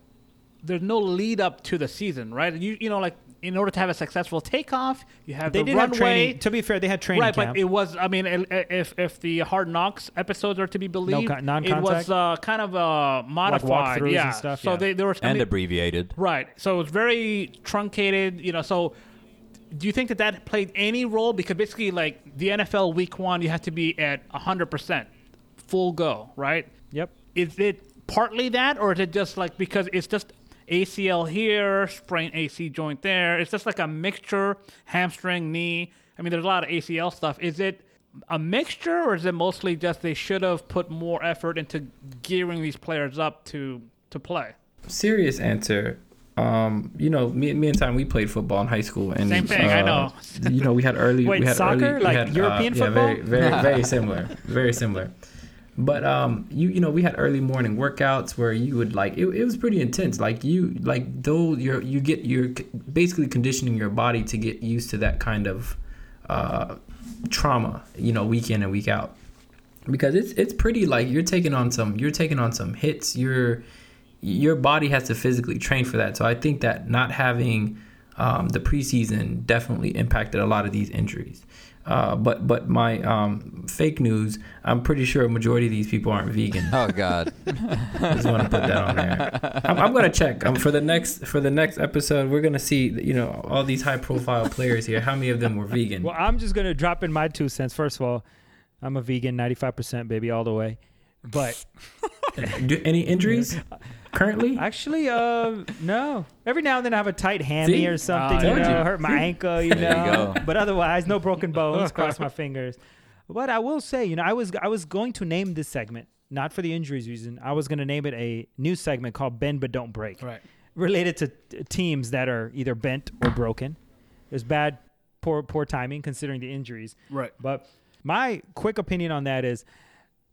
there's no lead up to the season, right? You you know like in order to have a successful takeoff, you have They the did have runway. training. To be fair, they had training Right, camp. but it was. I mean, if if the Hard Knocks episodes are to be believed, con- it non-contact? was uh, kind of uh, modified. walkthroughs and yeah. stuff, So yeah. they there was I and mean- abbreviated. Right. So it's very truncated, you know. So do you think that that played any role? Because basically, like the NFL week one, you have to be at 100%, full go, right? yep. Is it partly that, or is it just like because it's just ACL here, sprain AC joint there? It's just like a mixture, hamstring, knee. I mean, there's a lot of ACL stuff. Is it a mixture, or is it mostly just they should have put more effort into gearing these players up to to play? serious answer. Um, you know, me, me and Tom, we played football in high school, and Same thing, I uh, know. You know, we had early. Wait, we had soccer? early, Like had, uh, European yeah, football? Very, very, very similar. Very similar. But um, you you know, we had early morning workouts where you would like it, it was pretty intense. Like you like though you're you get you're basically conditioning your body to get used to that kind of uh, trauma. You know, week in and week out because it's it's pretty like you're taking on some you're taking on some hits your your body has to physically train for that so i think that not having um, the preseason definitely impacted a lot of these injuries uh, but but my um, fake news i'm pretty sure a majority of these people aren't vegan Oh God. I just want to put that on there. I'm, I'm gonna check. Um, for the next for the next episode, we're gonna see you know all these high profile players here. How many of them were vegan? Well, I'm just gonna drop in my two cents. First of all, I'm a vegan, 95% baby, all the way. But Do, any injuries currently? actually, uh, no. Every now and then I have a tight hammy See? or something. Ah, you know, you. hurt my ankle. You know. You go. But otherwise, no broken bones. cross my fingers. But I will say, you know, I was I was going to name this segment not for the injuries reason. I was going to name it a new segment called "Bend but Don't Break." Right. related to t- teams that are either bent or broken. There's bad, poor, poor timing considering the injuries. Right. But my quick opinion on that is,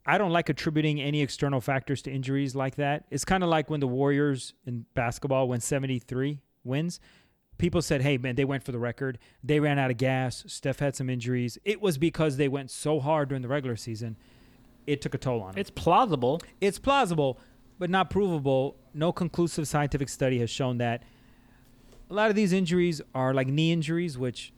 I don't like attributing any external factors to injuries like that. It's kind of like when the Warriors in basketball went 73 wins. People said, "Hey, man, they went for the record. They ran out of gas. Steph had some injuries. It was because they went so hard during the regular season. It took a toll on them." It's plausible. it's plausible, but not provable. No conclusive scientific study has shown that. A lot of these injuries are like knee injuries, which,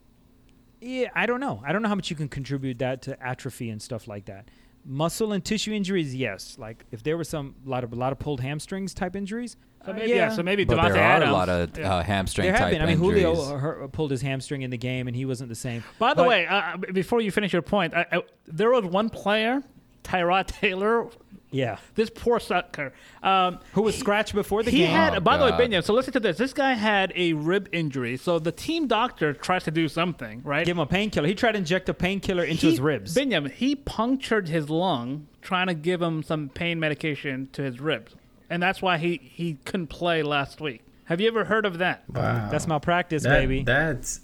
yeah, I don't know. I don't know how much you can contribute that to atrophy and stuff like that. Muscle and tissue injuries, yes. Like if there were some lot of a lot of pulled hamstrings type injuries, So uh, maybe, yeah. so maybe But Davante there are Adams. a lot of yeah. uh, hamstring there have type been. I mean, injuries. Julio hurt, pulled his hamstring in the game, and he wasn't the same. By the But- way, uh, before you finish your point, I, I, there was one player, Tyrod Taylor. Yeah, This poor sucker. Um, who was scratched before the he game? had. Oh, by the way, God. So listen to this. This guy had a rib injury. So the team doctor tries to do something, right? Give him a painkiller. He tried to inject a painkiller into He- his ribs. Binyam, he punctured his lung trying to give him some pain medication to his ribs, and that's why he he couldn't play last week. Have you ever heard of that? Wow. That's malpractice, That- baby. That's.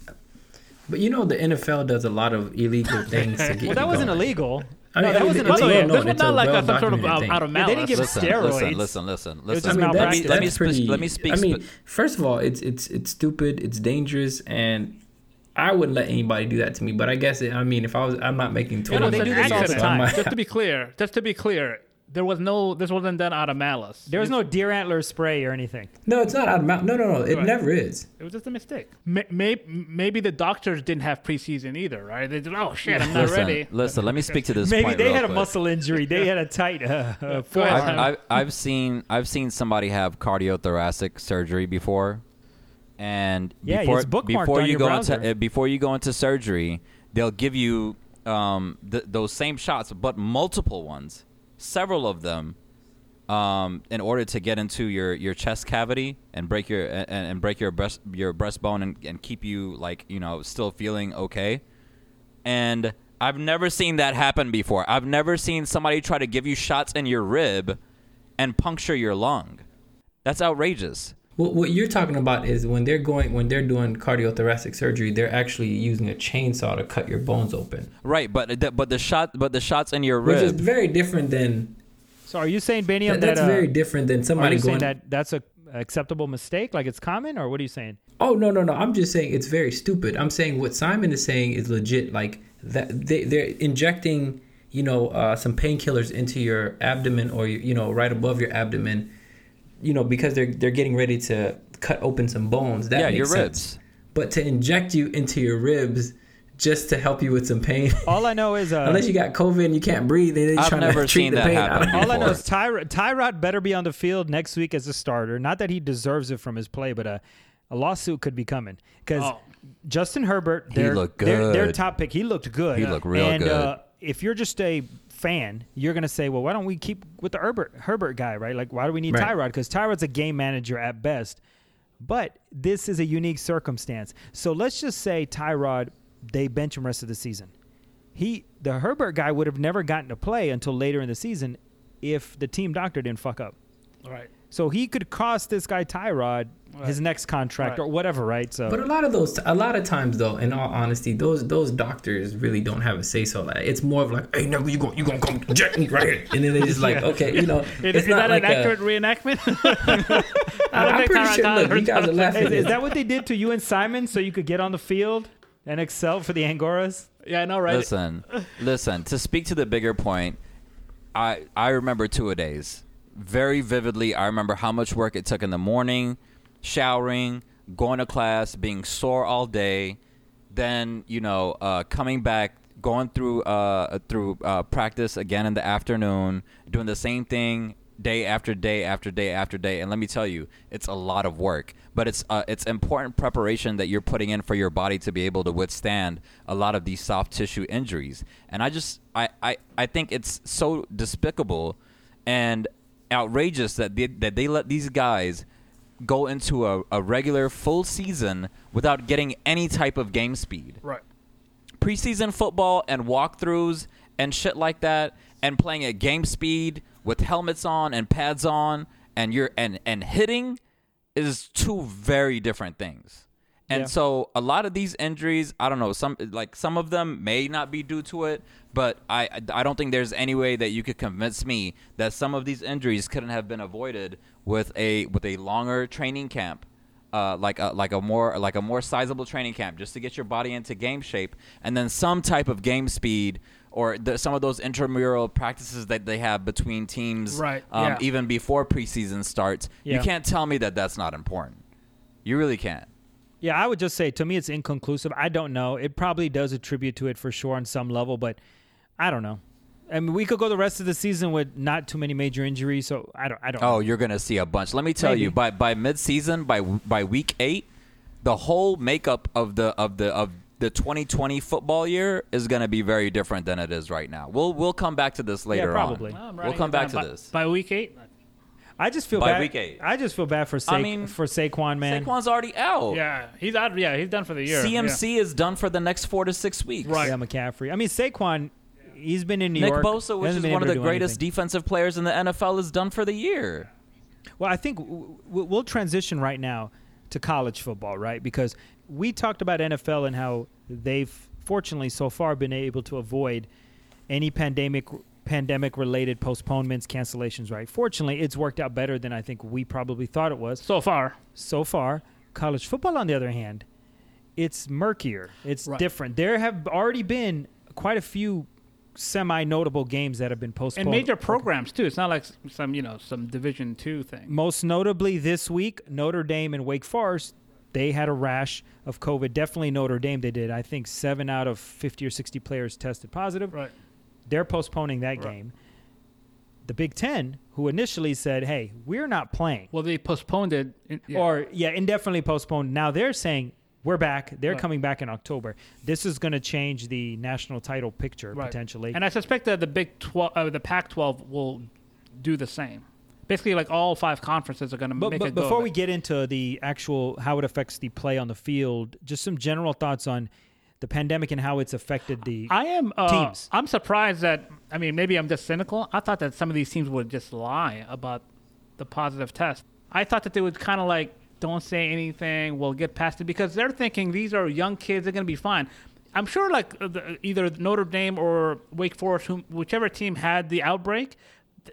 But you know the NFL does a lot of illegal things to get. well, that you wasn't going. illegal. I no, mean, that wasn't it's By the way, this was not like a, some sort of uh, well-documented out, thing. out of Yeah, malice. they didn't give Listen, steroids. listen, listen, listen, listen. just I mean, let me, let me that's speak. pretty. Let me speak. I mean, first of all, it's it's it's stupid. It's dangerous, and I wouldn't let anybody do that to me. But I guess it, I mean, if I was, I'm not making It twenty. was they do this all the accident. time. Just to be clear, just to be clear, there was no. This wasn't done out of malice. There was no deer antler spray or anything. No, it's not out of malice. No, no, no. It Right. never is. It was just a mistake. Maybe, maybe the doctors didn't have preseason either, right? They said, "Oh shit, I'm not listen, ready." listen. Let me speak to this. Maybe point they real had a muscle injury. They had a tight uh, uh, forearm. I've, I've, I've seen I've seen somebody have cardiothoracic surgery before, and Yeah, before it's bookmarked before on you your go browser. into uh, before you go into surgery, they'll give you um, th- those same shots, but multiple ones, several of them, um, in order to get into your, your chest cavity and break your and, and break your breast your breastbone and, and keep you like you know still feeling okay. And I've never seen that happen before. I've never seen somebody try to give you shots in your rib and puncture your lung. That's outrageous. What, what you're talking about is when they're going when they're doing cardiothoracic surgery, they're actually using a chainsaw to cut your bones open, Right, but the, but the shot but the shots in your ribs. which is rib. very different than So are you saying, Binyam, that, that, that's uh, very different than are somebody you going. saying that that's a acceptable mistake? Like it's common, or what are you saying? Oh no no no! I'm just saying it's very stupid. I'm saying what Simon is saying is legit. Like that they they're injecting you know uh, some painkillers into your abdomen or you know right above your abdomen, you know because they're they're getting ready to cut open some bones. That Yeah, makes your sense. ribs. But to inject you into your ribs just to help you with some pain. All I know is uh, Unless you got COVID and you can't breathe, they're I've trying never to treat seen the that pain happen. out of All I know is Tyrod, Tyrod better be on the field next week as a starter. Not that he deserves it from his play, but a, a lawsuit could be coming because Oh. Justin Herbert, He their, looked Their, their good. top pick, he looked good. He looked real and, good. Uh, if you're just a fan, you're gonna say, well, why don't we keep with the Herbert Herbert guy, right? Like, why do we need Right. Tyrod? Because Tyrod's a game manager at best. But this is a unique circumstance. So let's just say Tyrod, they bench him rest of the season. He, the Herbert guy, would have never gotten to play until later in the season if the team doctor didn't fuck up. Right. So he could cost this guy Tyrod his next contract Right. or whatever, right? So But a lot of those, a lot of times though, in all honesty, those those doctors really don't have a say so. Like, it's more of like, hey, no, you going you gonna come inject me right here, and then they just like, Yeah. okay, you know, Is, it's is not that like an a- accurate reenactment? I- I'm pretty sure. Look, you guys are laughing. is, is that what they did to you and Simon so you could get on the field and excel for the Angoras? Yeah, I know, right? Listen, listen. To speak to the bigger point, I I remember two a days very vividly. I remember how much work it took in the morning, showering, going to class, being sore all day, then you know uh, coming back, going through uh, through uh, practice again in the afternoon, doing the same thing day after day after day after day. And let me tell you, it's a lot of work, but it's uh, it's important preparation that you're putting in for your body to be able to withstand a lot of these soft tissue injuries. And I just I I, I think it's so despicable and outrageous that they, that they let these guys go into a, a regular full season without getting any type of game speed right. preseason football and walkthroughs and shit like that and playing at game speed with helmets on and pads on and you're and and hitting is two very different things. And Yeah. so a lot of these injuries, I don't know, some like some of them may not be due to it, but I I don't think there's any way that you could convince me that some of these injuries couldn't have been avoided with a with a longer training camp uh, like a like a more like a more sizable training camp just to get your body into game shape, and then some type of game speed or the, some of those intramural practices that they have between teams, Right, Um, yeah. Even before preseason starts, you can't tell me that that's not important. You really can't. Yeah, I would just say to me it's inconclusive. I don't know. It probably does attribute to it for sure on some level, but I don't know. I mean, we could go the rest of the season with not too many major injuries, so I don't. I don't. Oh, know. you're gonna see a bunch. Let me tell Maybe. you, by by mid-season, by by week eight, the whole makeup of the of the of the 2020 football year is gonna be very different than it is right now. We'll we'll come back to this later probably. on. I'm We'll come back down. to By- this. by week eight. I just feel By bad. week eight. I just feel bad for Sa- I mean, for Saquon, man. Saquon's already out. Yeah, he's out. Yeah, he's done for the year. CMC is done for the next four to six weeks. Right. Yeah, McCaffrey. I mean, Saquon. He's been in New Nick York. Nick Bosa, which is one of the greatest anything. defensive players in the NFL, is done for the year. Well, I think w- w- we'll transition right now to college football, right? Because we talked about NFL and how they've fortunately so far been able to avoid any pandemic pandemic related postponements, cancellations, right? Fortunately, it's worked out better than I think we probably thought it was So far, so far. College football, on the other hand, it's murkier. It's Right. different. There have already been quite a few semi-notable games that have been postponed. and major programs too. It's not like some you know some Division two thing. Most notably this week, Notre Dame and Wake Forest, they had a rash of COVID. Definitely Notre Dame, they did. I think seven out of 50 or 60 players tested positive. Right. They're postponing that Right. game. The Big Ten, who initially said, hey, we're not playing, Well, they postponed it. in- yeah. or, yeah, indefinitely postponed. Now they're saying, we're back. They're Right. coming back in October. This is going to change the national title picture Right. potentially. And I suspect that the Big 12, uh, the Pac-12 will do the same. Basically, like all five conferences are going to But, make but before we get into the actual how it affects the play on the field, just some general thoughts on the pandemic and how it's affected the. I am uh, teams. I'm surprised that I mean maybe I'm just cynical. I thought that some of these teams would just lie about the positive test. I thought that they would kind of like don't say anything. We'll get past it because they're thinking these are young kids. They're going to be fine. I'm sure like uh, either Notre Dame or Wake Forest, whom, whichever team had the outbreak.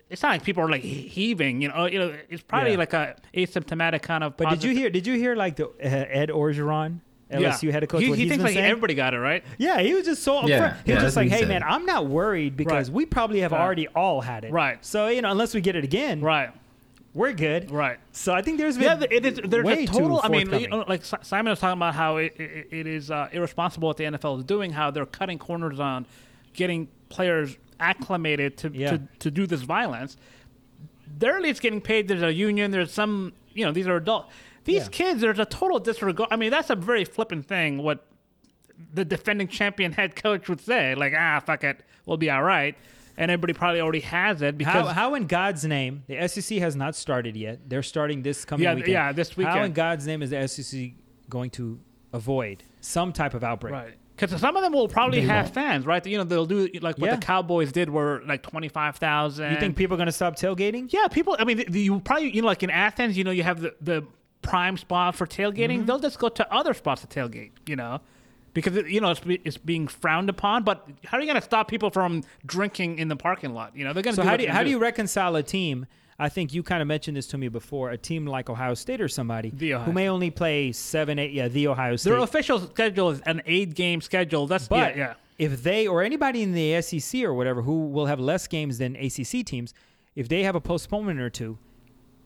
It's not like people are like heaving, you know. You know, it's probably Yeah. like a asymptomatic kind of. but did you hear? Did you hear like the uh, Ed Orgeron, LSU head coach? He, what he he's thinks been like saying? everybody got it right. Yeah, he was just so upfront. Yeah, he yeah, was just like, what he "Hey, man. I'm not worried because Right. we probably have Right. already all had it. Right. So you know, unless we get it again, Right. We're good. Right. So I think there's been Yeah, it is. There's a total. I mean, you know, like Simon was talking about how it, it, it is uh, irresponsible what the NFL is doing. How they're cutting corners on getting players acclimated to Yeah. to, to do this violence. They're at least getting paid. There's a union. There's some. You know, these are adult. These Yeah. kids. There's a total disregard. I mean, that's a very flippant thing. What the defending champion head coach would say, like, ah, fuck it, we'll be all right. And everybody probably already has it because How, how in God's name the SEC has not started yet? They're starting this coming Yeah, weekend. yeah, this weekend. How in. God's name is the SEC going to avoid some type of outbreak? Right. Because some of them will probably They have won't. fans, right? You know, they'll do like what Yeah. the Cowboys did, where like twenty five thousand. You think people are going to stop tailgating? Yeah, people. I mean, you probably you know, like in Athens, you know, you have the the prime spot for tailgating. Mm-hmm. They'll just go to other spots to tailgate. You know. Because you know it's, be- it's being frowned upon, but how are you going to stop people from drinking in the parking lot? You know they're going to. So do how do you, how do you reconcile a team? I think you kind of mentioned this to me before. A team like Ohio State or somebody who may only play seven, eight. Yeah, the Ohio State. Their official schedule is an eight game schedule. That's But yeah, yeah. if they or anybody in the SEC or whatever who will have less games than ACC teams, if they have a postponement or two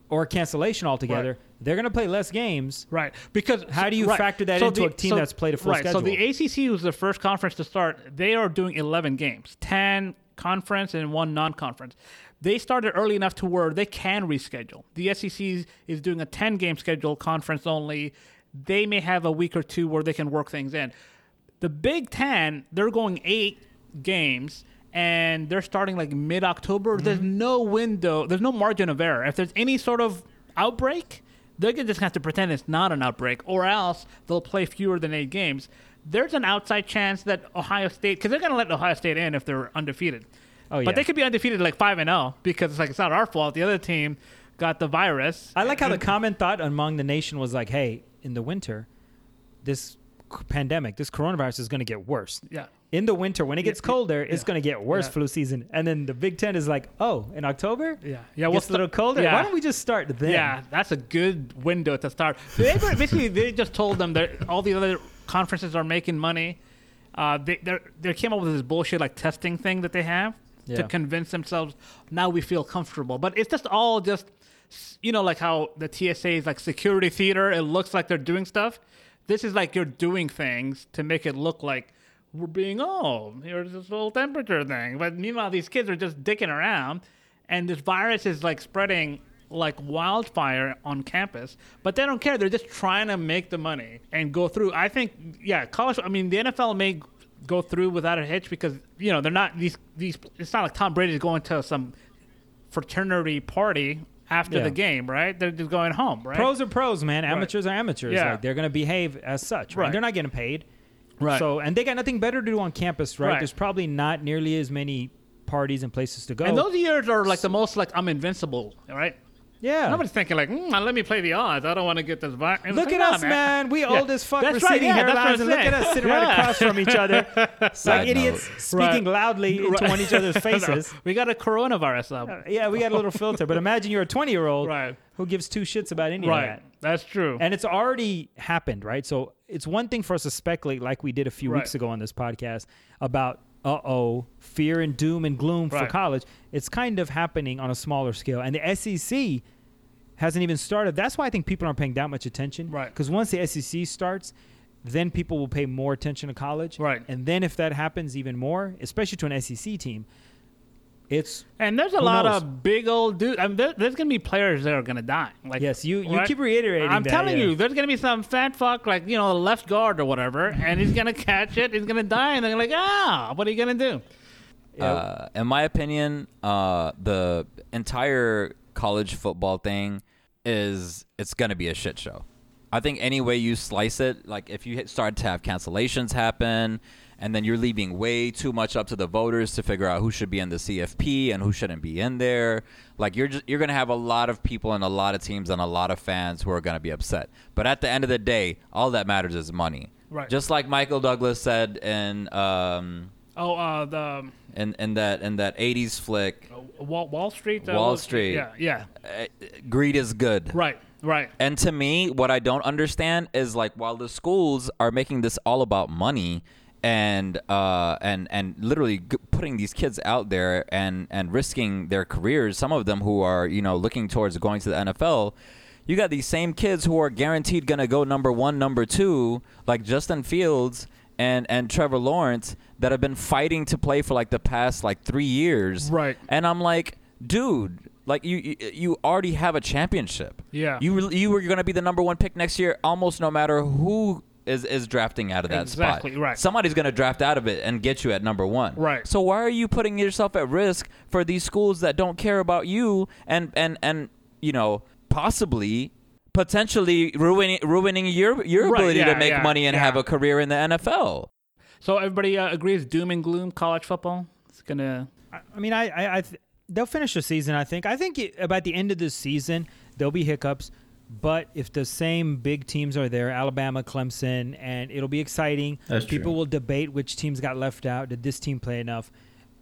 or cancellation altogether, Right. they're going to play less games. Right. Because How do you right. factor that into a team that's played a full right. So the? ACC was the first conference to start. They are doing 11 games, 10 conference and one non-conference. They started early enough to where they can reschedule. The SEC is doing a 10 game schedule, conference only. They may have a week or two where they can work things in. The Big Ten, they're going eight games and they're starting like mid October. There's Mm-hmm. no window, there's no margin of error. If there's any sort of outbreak, they're gonna just have to pretend it's not an outbreak, or else they'll play fewer than eight games. There's an outside chance that Ohio State, because they're gonna let Ohio State in if they're undefeated. Oh, yeah. But they could be undefeated like five and zero because it's like it's not our fault. The other team got the virus. I like how the common thought among the nation was like, "Hey, in the winter, this pandemic, this coronavirus is going to get worse." Yeah. In the winter, when it gets colder, it's going to get worse flu season. And then the Big Ten is like, "Oh, in October, Yeah. Yeah, we'll gets a little colder. yeah. Why don't we just start then?" Yeah, that's a good window to start. They basically they just told them that all the other conferences are making money. Uh, they they they came up with this bullshit like testing thing that they have Yeah. to convince themselves now we feel comfortable. But it's just all just you know like how the TSA is like security theater. It looks like they're doing stuff. This is like you're doing things to make it look like we're being old. here's this little temperature thing. But meanwhile these kids are just dicking around, and this virus is like spreading like wildfire on campus, but they don't care. They're just trying to make the money and go through. I think, yeah, college. I mean, the NFL may go through without a hitch because you know they're not these these. It's not like Tom Brady's going to some fraternity party after Yeah. the game, right? They're just going home, right? Pros are pros, man. Amateurs are amateurs. Yeah. Like they're going to behave as such. Right? Right. They're not getting paid. Right. So, and they got nothing better to do on campus, right? Right. There's probably not nearly as many parties and places to go. and those years are like the most like I'm invincible, right? yeah. Nobody's thinking like, mm, let me play the odds. I don't want to get this back. Look at us, man. We old as fuck. That's We're right, sitting yeah, here that's what live, I'm and look at us sitting right across from each other, like idiots note. speaking Right. loudly into one each other's faces. we got a coronavirus up. Yeah, we got a little filter, but imagine you're a 20 year old Right. who gives two shits about any of that. That's true. And it's already happened, right? So it's one thing for us to speculate, like we did a few Right. weeks ago on this podcast, about uh oh, fear and doom and gloom for college. It's kind of happening on a smaller scale, and the SEC hasn't even started. That's why I think people aren't paying that much attention, Right. Because once the SEC starts, then people will pay more attention to college, Right. And then if that happens even more, especially to an SEC team, It's And there's a lot knows? of big old dudes. I mean, there, there's gonna be players that are gonna die. Like Yes, you- you right? keep reiterating I'm that, telling yeah. you, there's gonna be some fat fuck like you know a left guard or whatever, and he's gonna catch it. He's gonna die, and they're like, ah, what are you gonna do? Uh, in my opinion, uh, the entire college football thing is it's gonna be a shit show. I think any way you slice it, like if you hit- start to have cancellations happen, and then you're leaving way too much up to the voters to figure out who should be in the CFP and who shouldn't be in there. Like you're just you're gonna have a lot of people and a lot of teams and a lot of fans who are gonna be upset. But at the end of the day, all that matters is money. Right. Just like Michael Douglas said in um Oh, uh, the in, in that in that 80s flick uh, Wall, Wall Street. Wall Street. Yeah, yeah. uh, greed is good. Right, right. And to me, what I don't understand is like while the schools are making this all about money and uh and and literally g- putting these kids out there and and risking their careers, some of them who are, you know, looking towards going to the NFL, you got these same kids who are guaranteed going to go number 1, number 2, like Justin Fields and and Trevor Lawrence that have been fighting to play for like the past like 3 years. Right. And I'm like, dude, like you you- you already have a championship. Yeah. You you were going to be the number 1 pick next year almost no matter who is is drafting out of that Exactly, spot. right. Somebody's going to draft out of it and get you at number 1. Right. So why are you putting yourself at risk for these schools that don't care about you and and and you know, possibly potentially ruining ruining your your Right, ability yeah, to make yeah, money and yeah. have a career in the NFL? So everybody uh, agrees doom and gloom college football. It's gonna. I I mean, I, I, I th- they'll finish the season. I think. I think it, about the end of the season, there'll be hiccups. But if the same big teams are there, Alabama, Clemson, and it'll be exciting. That's People true. will debate which teams got left out. Did this team play enough?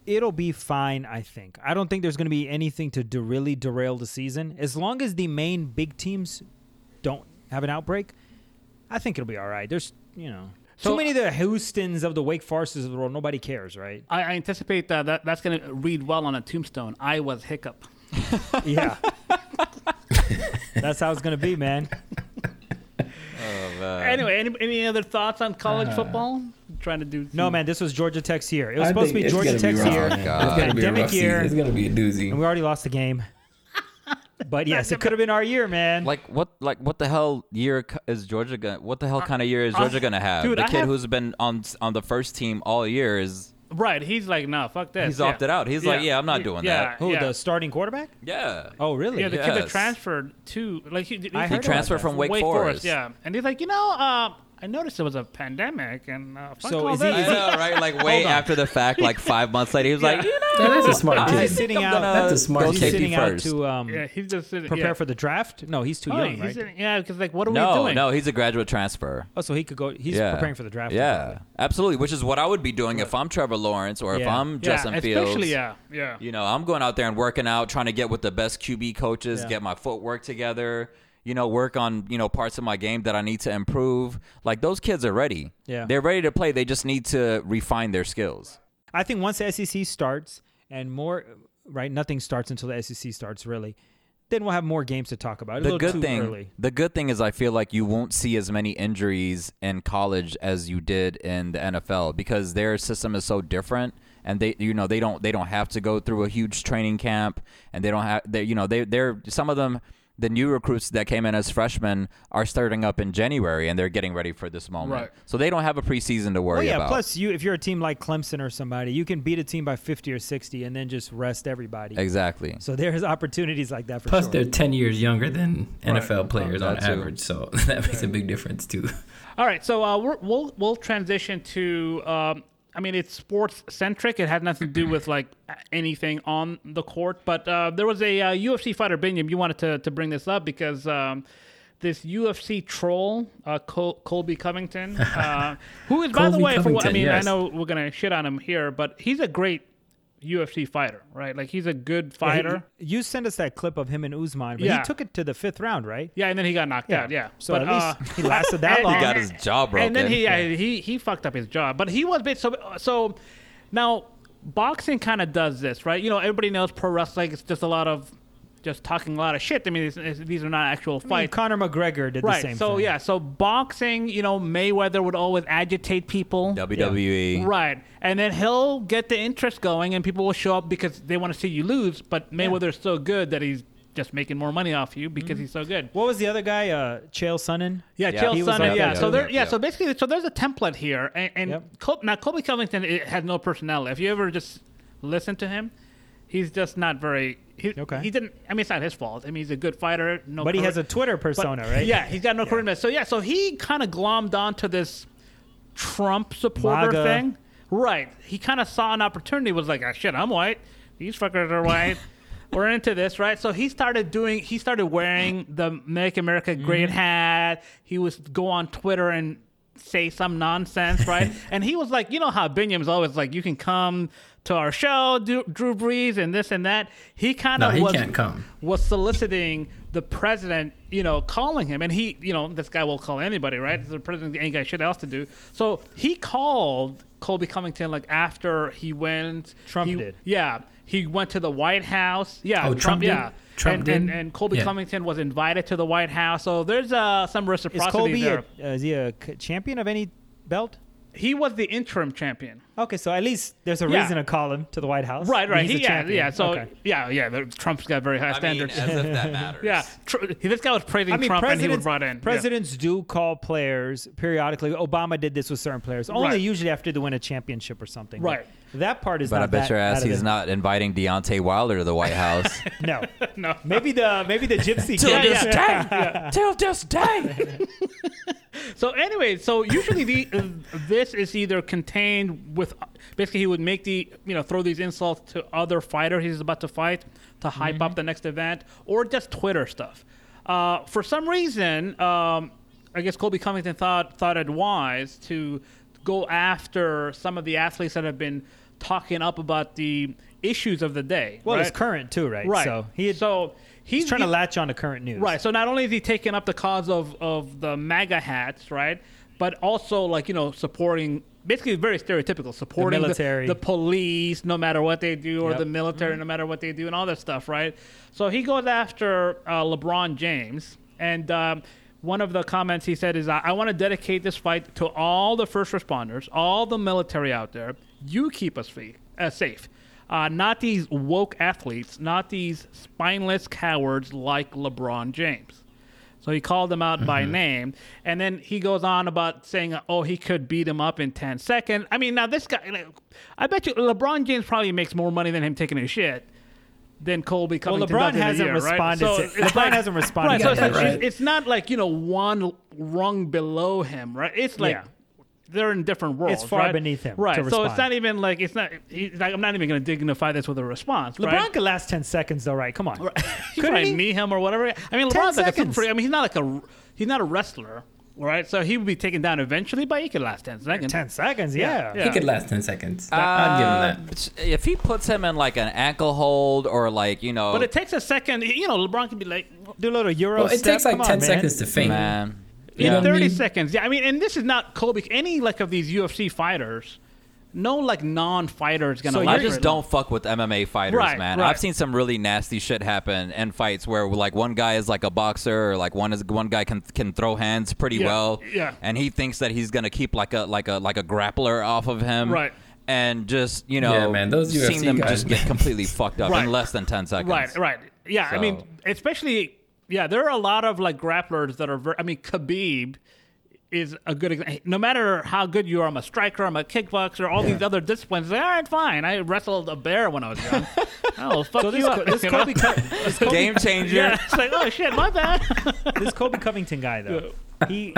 It'll be fine, I think. I don't think there's going to be anything to de- really derail the season. As long as the main big teams don't have an outbreak, I think it'll be all right. There's, you know, So- too many uh, of the Houstons of the Wake Forests of the world. Nobody cares, right? I, I anticipate that, that that's gonna read well on a tombstone. I was hiccup. Yeah. That's how it's going to be, oh, man. Anyway, any, any other thoughts on college uh, football? trying to do. No, man, this was Georgia Tech's year. It was I supposed to think be it's Georgia gonna Tech's rough, year. man. Oh, It's gonna be a Pandemic rough year. season. It's gonna be a doozy. And we already lost the game. But yes, it could have been our year, man. Like what? Like what the hell year c- is Georgia gonna? What the hell uh, kind of year is uh, Georgia gonna have? dude, the I kid have- who's been on on the first team all year is Right, he's like, no, fuck this. he's yeah. opted out. He's like, yeah, I'm not doing yeah, that. Who, yeah. the starting quarterback? Yeah. Oh, really? Yeah, the kid that transferred to like he, I he heard about transferred that. from Wake Forest. Yeah, and he's like, you know, uh, I noticed it was a pandemic, and uh, fuck So all is he- this. is I know, right? Like way after the fact, like five months later, he was like, you know, Yeah, that's a smart I Is he kid. think sitting out- gonna That's a smart go He's kid. sitting out first. to um, yeah, he's just sitting, prepare yeah. for the draft. No, he's too Oh, young, he's right? sitting- yeah, because like, what are we doing? no, he's a graduate transfer. Oh, so he could go. He's yeah. preparing for the draft. Yeah, absolutely. Which is what I would be doing if I'm Trevor Lawrence or if I'm yeah, Justin especially Fields. yeah, yeah. You know, I'm going out there and working out, trying to get with the best QB coaches, Yeah. get my footwork together, you know, work on, you know, parts of my game that I need to improve. Like those kids are ready. Yeah. They're ready to play. They just need to refine their skills. I think once the SEC starts and more, right? Nothing starts until the SEC starts, really. Then we'll have more games to talk about. A The good thing early. the good thing is I feel like you won't see as many injuries in college as you did in the NFL because their system is so different and they you know they don't they don't have to go through a huge training camp and they don't have they you know they they're some of them the new recruits that came in as freshmen are starting up in January and they're getting ready for this moment. Right. So they don't have a preseason to worry Well, yeah. about. Plus, you if you're a team like Clemson or somebody, you can beat a team by 50 or 60 and then just rest everybody. exactly. So there's opportunities like that for Plus, sure. they're ten years younger than NFL players on that too. average, so that makes a big difference too. All right, so uh, we're, we'll we'll transition to. Um, I mean, it's sports centric. It has nothing to do with like anything on the court. But uh, there was a uh, UFC fighter, Binyam. You wanted to, to bring this up because um, this UFC troll, uh, Col- Colby Covington, uh, who is by the way, for what, I Covington, mean, I know we're gonna shit on him here, but he's a great UFC fighter, right? Like he's a good Yeah, he- fighter. you sent us that clip of him and Usman, but Yeah. he took it to the fifth round, right? Yeah, and then he got knocked out. Yeah, So but, at least uh, he lasted that and- long. He got his jaw broken. And then he yeah, he he fucked up his jaw. But he was bit so so now boxing kind of does this, right? You know, everybody knows pro wrestling. It's just a lot of just talking a lot of shit. I mean, it's, it's, these are not actual I mean, fights. Conor McGregor did right. the same so thing. So yeah. So boxing, you know, Mayweather would always agitate people. WWE. Right. And then he'll get the interest going and people will show up because they want to see you lose, but Mayweather's so good that he's just making more money off you because he's so good. What was the other guy? Uh, Chael Sonnen. Yeah, Yeah, Chael Sonnen. Yeah, so there. Yeah, Yep. so basically, so there's a template here, and, and Yep. Col- now Colby Covington it has no personality. If you ever just listen to him, he's just not very. He, Okay. He didn't. I mean, it's not his fault. I mean, he's a good fighter. No, But he has a Twitter but- persona, right? Yeah, he's got no charisma. So yeah, so he kind of glommed onto this Trump supporter MAGA. thing. Right. He kind of saw an opportunity. Was like, ah, shit, I'm white. These fuckers are white. We're into this, right? So he started doing. He started wearing the Make America Great Mm-hmm. hat. He was go on Twitter and say some nonsense, right? and he was like, you know how Binyam's always like, you can come to our show, Drew, Drew Brees, and this and that. He kind of he was can't come. was soliciting the president, you know, calling him, and he, you know, this guy will call anybody, right? The president ain't got shit else to do. So he called Colby Covington like after he went. Trump he- did. Yeah, he went to the White House. Yeah, Oh, Trump did? yeah. Trump and, did? and and Colby Yeah. Covington was invited to the White House. So there's uh, some Is reciprocity Colby there. a, uh, is he a champion of any belt? He was the interim champion. Okay, so at least there's a Yeah. reason to call him to the White House. Right, right. He's He, a yeah, champion. yeah. So Okay. yeah, yeah. the- Trump's got very high I mean, standards. as if that matters. yeah, tr- this guy was praising I mean, Trump, and he was presidents, brought in. Yeah. presidents do call players periodically. Obama did this with certain players, only Right. usually after they win a championship or something. Right. That part is But not I bet that your ass he's the- not inviting Deontay Wilder to the White House. No, No. maybe the maybe the gypsy Till kid. this day. Till this day. So anyway, so usually the uh, this is either contained with basically he would make the you know throw these insults to other fighters he's about to fight to hype Mm-hmm. up the next event or just Twitter stuff. Uh, for some reason, um, I guess Colby Covington thought thought it wise to go after some of the athletes that have been talking up about the issues of the day. Well, right? it's current too, right? Right. So he had, so he's, he's trying to latch on to current news. Right. So not only is he taking up the cause of, of the MAGA hats, right, but also like you know supporting basically very stereotypical supporting the, military. the police no matter what they do or Yep. the military no matter what they do and all that stuff, right? So he goes after uh, LeBron James and. Um, one of the comments he said is, I, I want to dedicate this fight to all the first responders, all the military out there. You keep us free, uh, safe. Uh, not these woke athletes, not these spineless cowards like LeBron James. So he called him out by name, and then he goes on about saying, "Oh, he could beat him up in ten seconds." I mean, now this guy, I bet you LeBron James probably makes more money than him taking a shit than Colby Well, LeBron hasn't year, right? responded. So to, it's LeBron like- hasn't responded. Right, so it's, that, like, right? it's, it's not like you know one rung below him, right? It's like Yeah. They're in different worlds. It's far right? beneath him right? to so it's not even like it's not. He's like, I'm not even going to dignify this with a response. LeBron right? could last ten seconds, though, right? Come on. you could I probably knee him or whatever. I mean, LeBron's like a seconds. super. I mean, he's not like a he's not a wrestler, right? So he would be taken down eventually, but he could last ten seconds. Ten seconds, yeah. Yeah. He could last 10 seconds. I'd give him that. Uh, If he puts him in like an ankle hold or like you know, But it takes a second. You know, LeBron can be like Do a little Euro. Well, it step. takes like Come 10 on, man. seconds to faint. man. You in know what I 30 mean? seconds. Yeah, I mean, and this is not Colby. Any like of these UFC fighters, no like non-fighter is gonna. So I just long. don't fuck with MMA fighters, Right, man. right. I've seen some really nasty shit happen in fights where like one guy is like a boxer or like one is one guy can can throw hands pretty Yeah, well. yeah. And he thinks that he's gonna keep like a like a like a grappler off of him. Right. And just, you know, Yeah, man, those seeing seen them guys, just man. get completely fucked up Right. in less than ten seconds. Right, right. Yeah, I mean, especially yeah, there are a lot of like grapplers that are. Very, I mean, Khabib is a good example. No matter how good you are, I'm a striker, I'm a kickboxer, all these other disciplines. All right, fine. I wrestled a bear when I was young. oh, fuck So this, you up. this you know? Kobe, Co- this Kobe, Game changer. yeah, it's like oh shit, my bad. this Colby Covington guy though, he,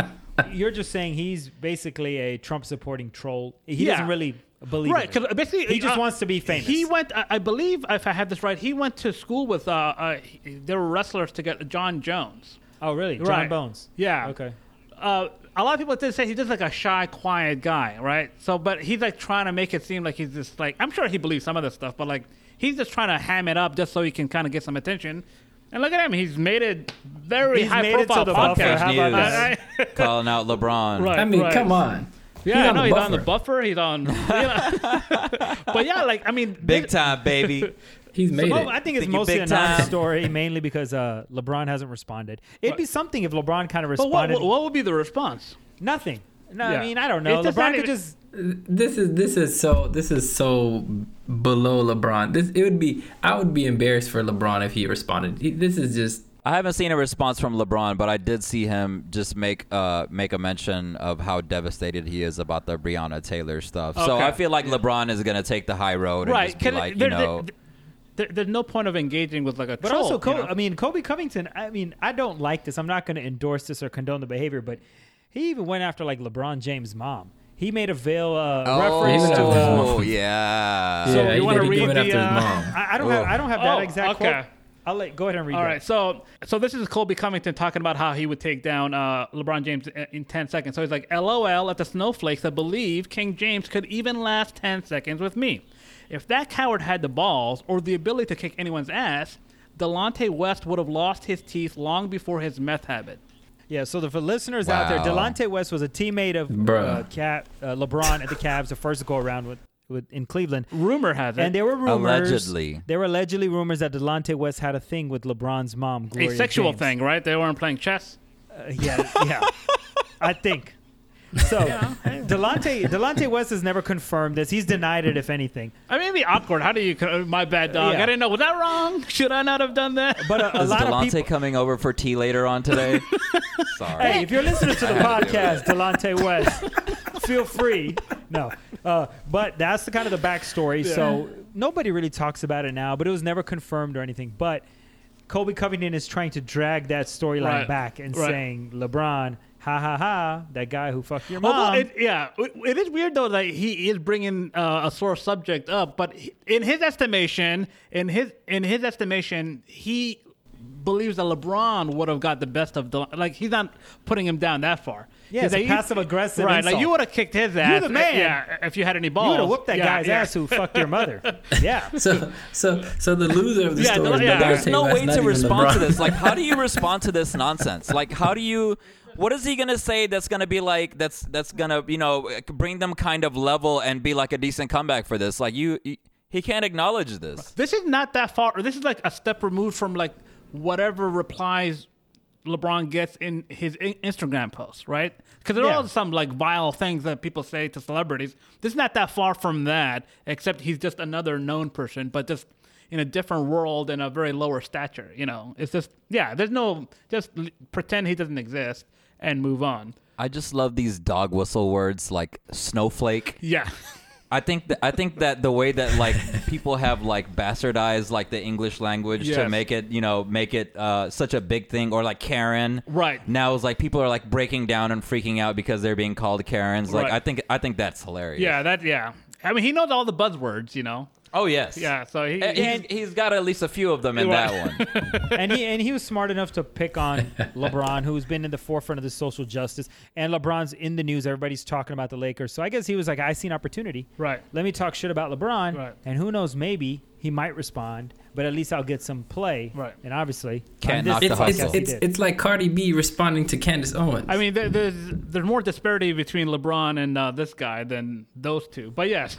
you're just saying he's basically a Trump supporting troll. He Yeah. doesn't really believe right, because basically He just uh, wants to be famous. He went, I, I believe, if I have this right, he went to school with. Uh, uh, he- they were wrestlers to get Jon Jones. Oh, really? Jon Right. Bones. Yeah. Okay. uh, a lot of people did say he's just like a shy, quiet guy, right? So, but he's like trying to make it seem like he's just like I'm sure he believes some of this stuff, but like he's just trying to ham it up just so he can kind of get some attention. And look at him; he's made it very He's high made it to profile the Buffer. podcast. How about News. that? I- I- Calling out LeBron. Right. I mean, come on. Yeah, He's I on know the he's on the buffer. buffer. He's on, you know. but yeah, like I mean, Big this- time, baby. He's made Well, it. I think it's Think mostly a big time. non-story, mainly because uh, LeBron hasn't responded. It'd be something if LeBron kind of But what, responded. what would be the response? Nothing. No, Yeah. I mean I don't know. It's just LeBron not could even- just. this is this is so this is so below LeBron. This it would be I would be embarrassed for LeBron if he responded. He, this is just I haven't seen a response from LeBron, but I did see him just make uh make a mention of how devastated he is about the Breonna Taylor stuff. So I feel like LeBron is gonna take the high road and Right. just be Can- like, you know, there- there- there's no point of engaging with like a But troll, also, you Kobe, know? I mean, Colby Covington. I mean, I don't like this. I'm not going to endorse this or condone the behavior, but he even went after like LeBron James' mom. He made a veil uh, reference to. his mom. oh yeah. So yeah. you wanna read the, after his uh, mom. I, I don't have. I don't have that Oh, exact okay. quote. I'll let go ahead and read. All that. right, so so this is Colby Covington talking about how he would take down uh, LeBron James in- in 10 seconds. So he's like, "LOL at the snowflakes that believe King James could even last 10 seconds with me. If that coward had the balls or the ability to kick anyone's ass, Delonte West would have lost his teeth long before his meth habit." Yeah, so the, for listeners out there, Delonte West was a teammate of uh, Cap, uh, LeBron at the Cavs, the first go around with, with in Cleveland. Rumor has it. And there were rumors. Allegedly. There were allegedly rumors that Delonte West had a thing with LeBron's mom, Gloria a sexual James. thing, right? They weren't playing chess. Uh, yeah, yeah. I think. So Delonte Delonte West has never confirmed this. He's denied it, if anything. I mean, it'd be awkward. How do you? My bad, dog. Yeah. I didn't know. Was that wrong? Should I not have done that? But a, a Is lot Delonte of people. coming over for tea later on today? Sorry. Hey, if you're listening to the I had to podcast, Delonte West, feel free. No, uh, but that's the kind of the backstory. So nobody really talks about it now, but it was never confirmed or anything. But Colby Covington is trying to drag that storyline Right. back and Right. saying LeBron, ha ha ha, that guy who fucked your mom. Although, it, yeah, it, it is weird though that he is bringing uh, a sore subject up, but he- in his estimation, in his in his estimation, he believes that LeBron would have got the best of the like. He's not putting him down that far. Yeah, He's it's a you- passive-aggressive Right, insult. like you would have kicked his ass. You the man. Yeah, if you had any balls. you would have whooped that Yeah, guy's yeah. ass who fucked your mother. Yeah. So so so the loser of the Yeah, story no, is yeah. There's no way to even respond to this. Like, how do you respond to this nonsense? Like, how do you? What is he gonna say that's gonna be like? That's that's gonna you know bring them kind of level and be like a decent comeback for this. Like you, you he can't acknowledge this. This is not that far. Or this is like a step removed from like whatever replies LeBron gets in his Instagram posts, right? Because there Yeah. are some like vile things that people say to celebrities. This is not that far from that, except he's just another known person, but just in a different world and a very lower stature. You know, it's just yeah. There's no just pretend he doesn't exist and move on. I just love these dog whistle words like snowflake. Yeah. I think that I think that the way that like people have like bastardized like the English language to make it you know make it uh, such a big thing or like Karen Right. now is like people are like breaking down and freaking out because they're being called Karens like Right. I think I think that's hilarious Yeah. That. Yeah. I mean, he knows all the buzzwords. You know. Oh yes Yeah. So he. Uh, he's- he's, he's got at least a few of them in Right. that one and he and he was smart enough to pick on LeBron, who's been in the forefront of the social justice. And LeBron's in the news; everybody's talking about the Lakers. So I guess he was like, "I see an opportunity. Right. Let me talk shit about LeBron, Right. and who knows, maybe he might respond. But at least I'll get some play. Right. And obviously, Can't on this knock the It's, podcast it's, it's, it's like Cardi B responding to Candace Owens. I mean, there, there's there's more disparity between LeBron and uh, this guy than those two. But yes,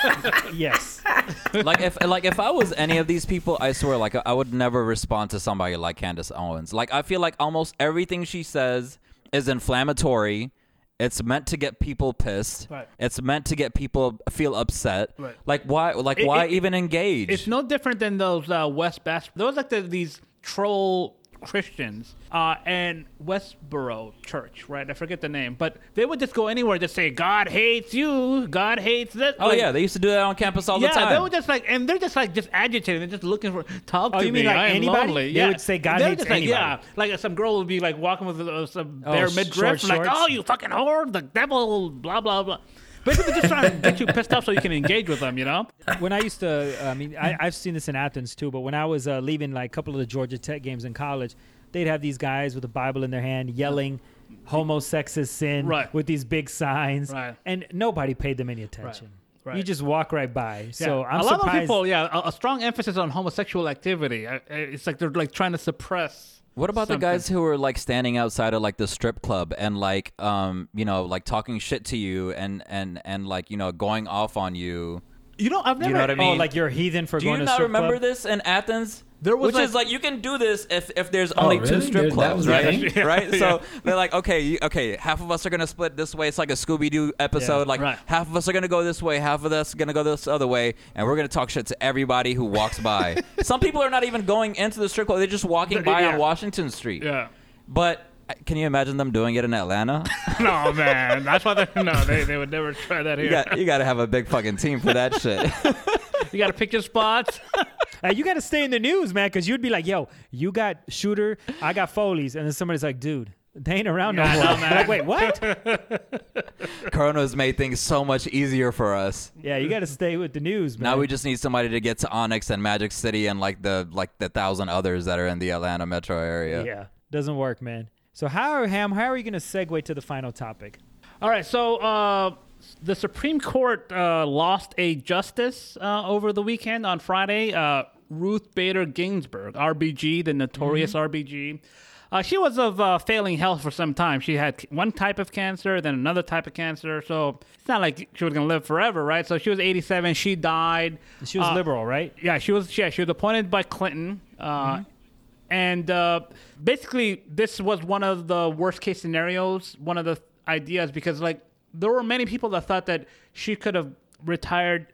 yes. like if like if I was any of these people, I swear, like I would never respond to somebody like Candace Owens. Like I feel like almost everything she says is inflammatory. It's meant to get people pissed. Right. It's meant to get people feel upset. Right. Like why? Like It- why it- even engage? it's no different than those uh, West Bass. Those like the, these troll Christians uh, and Westboro Church, right? I forget the name, but they would just go anywhere, just say God hates you, God hates this. oh Like, yeah, they used to do that on campus all yeah, the time. they were just like, and they're just like, just agitated. They're just looking for talk Oh, to you me. mean like I anybody? lonely. They yeah. would say God They're hates just like, anybody. Yeah, like some girl would be like walking with uh, some Oh, bare sh- midriff, short like, oh, you fucking whore, the devil, blah blah blah. Basically, just trying to get you pissed off so you can engage with them. You know? when I used to, I mean, I, I've seen this in Athens too, but when I was uh, leaving like a couple of the Georgia Tech games in college, they'd have these guys with a Bible in their hand yelling, homosexist sin Right. with these big signs. Right. And nobody paid them any attention. Right. You just walk right by. So Yeah. I'm a lot surprised. of people, yeah, a, a strong emphasis on homosexual activity. Uh, uh, It's like they're like trying to suppress. What about something. the guys who were like standing outside of like the strip club and like um you know like talking shit to you and and and like you know going off on you You know, I've never. you know what I mean? Oh, like you're a heathen for Do going you to not strip remember club? this in Athens? There was Which like- is like you can do this if if there's only two really? strip There- clubs, was a right? thing? right. Yeah. So they're like, okay, okay, half of us are gonna split this way. It's like a Scooby Doo episode. Yeah, like right. half of us are gonna go this way, half of us are gonna go this other way, and we're gonna talk shit to everybody who walks by. Some people are not even going into the strip club; they're just walking by Yeah. on Washington Street. Yeah. But uh, can you imagine them doing it in Atlanta? No man, that's why they no they, they would never try that here. you got you got to have a big fucking team for that shit. You got to pick your spots. Uh, you got to stay in the news, man, because you'd be like, "Yo, you got Shooter, I got Follies," and then somebody's like, "Dude, they ain't around no Yeah, I more." know, like, wait, what? Corona's made things so much easier for us. yeah, you got to stay with the news, man. Now we just need somebody to get to Onyx and Magic City and like the like the thousand others that are in the Atlanta metro area. yeah, doesn't work, man. So how, Ham? How are you going to segue to the final topic? All right, so uh, the Supreme Court uh, lost a justice uh, over the weekend on Friday. Uh, Ruth Bader Ginsburg, RBG, the notorious RBG. Uh, she was of uh, failing health for some time. She had one type of cancer, then another type of cancer. So it's not like she was going to live forever, right? So she was 87. She died. She was Uh, liberal, right? Yeah, she was. Yeah, she was appointed by Clinton, uh, and uh, basically, this was one of the worst case scenarios. One of the ideas because like there were many people that thought that she could have retired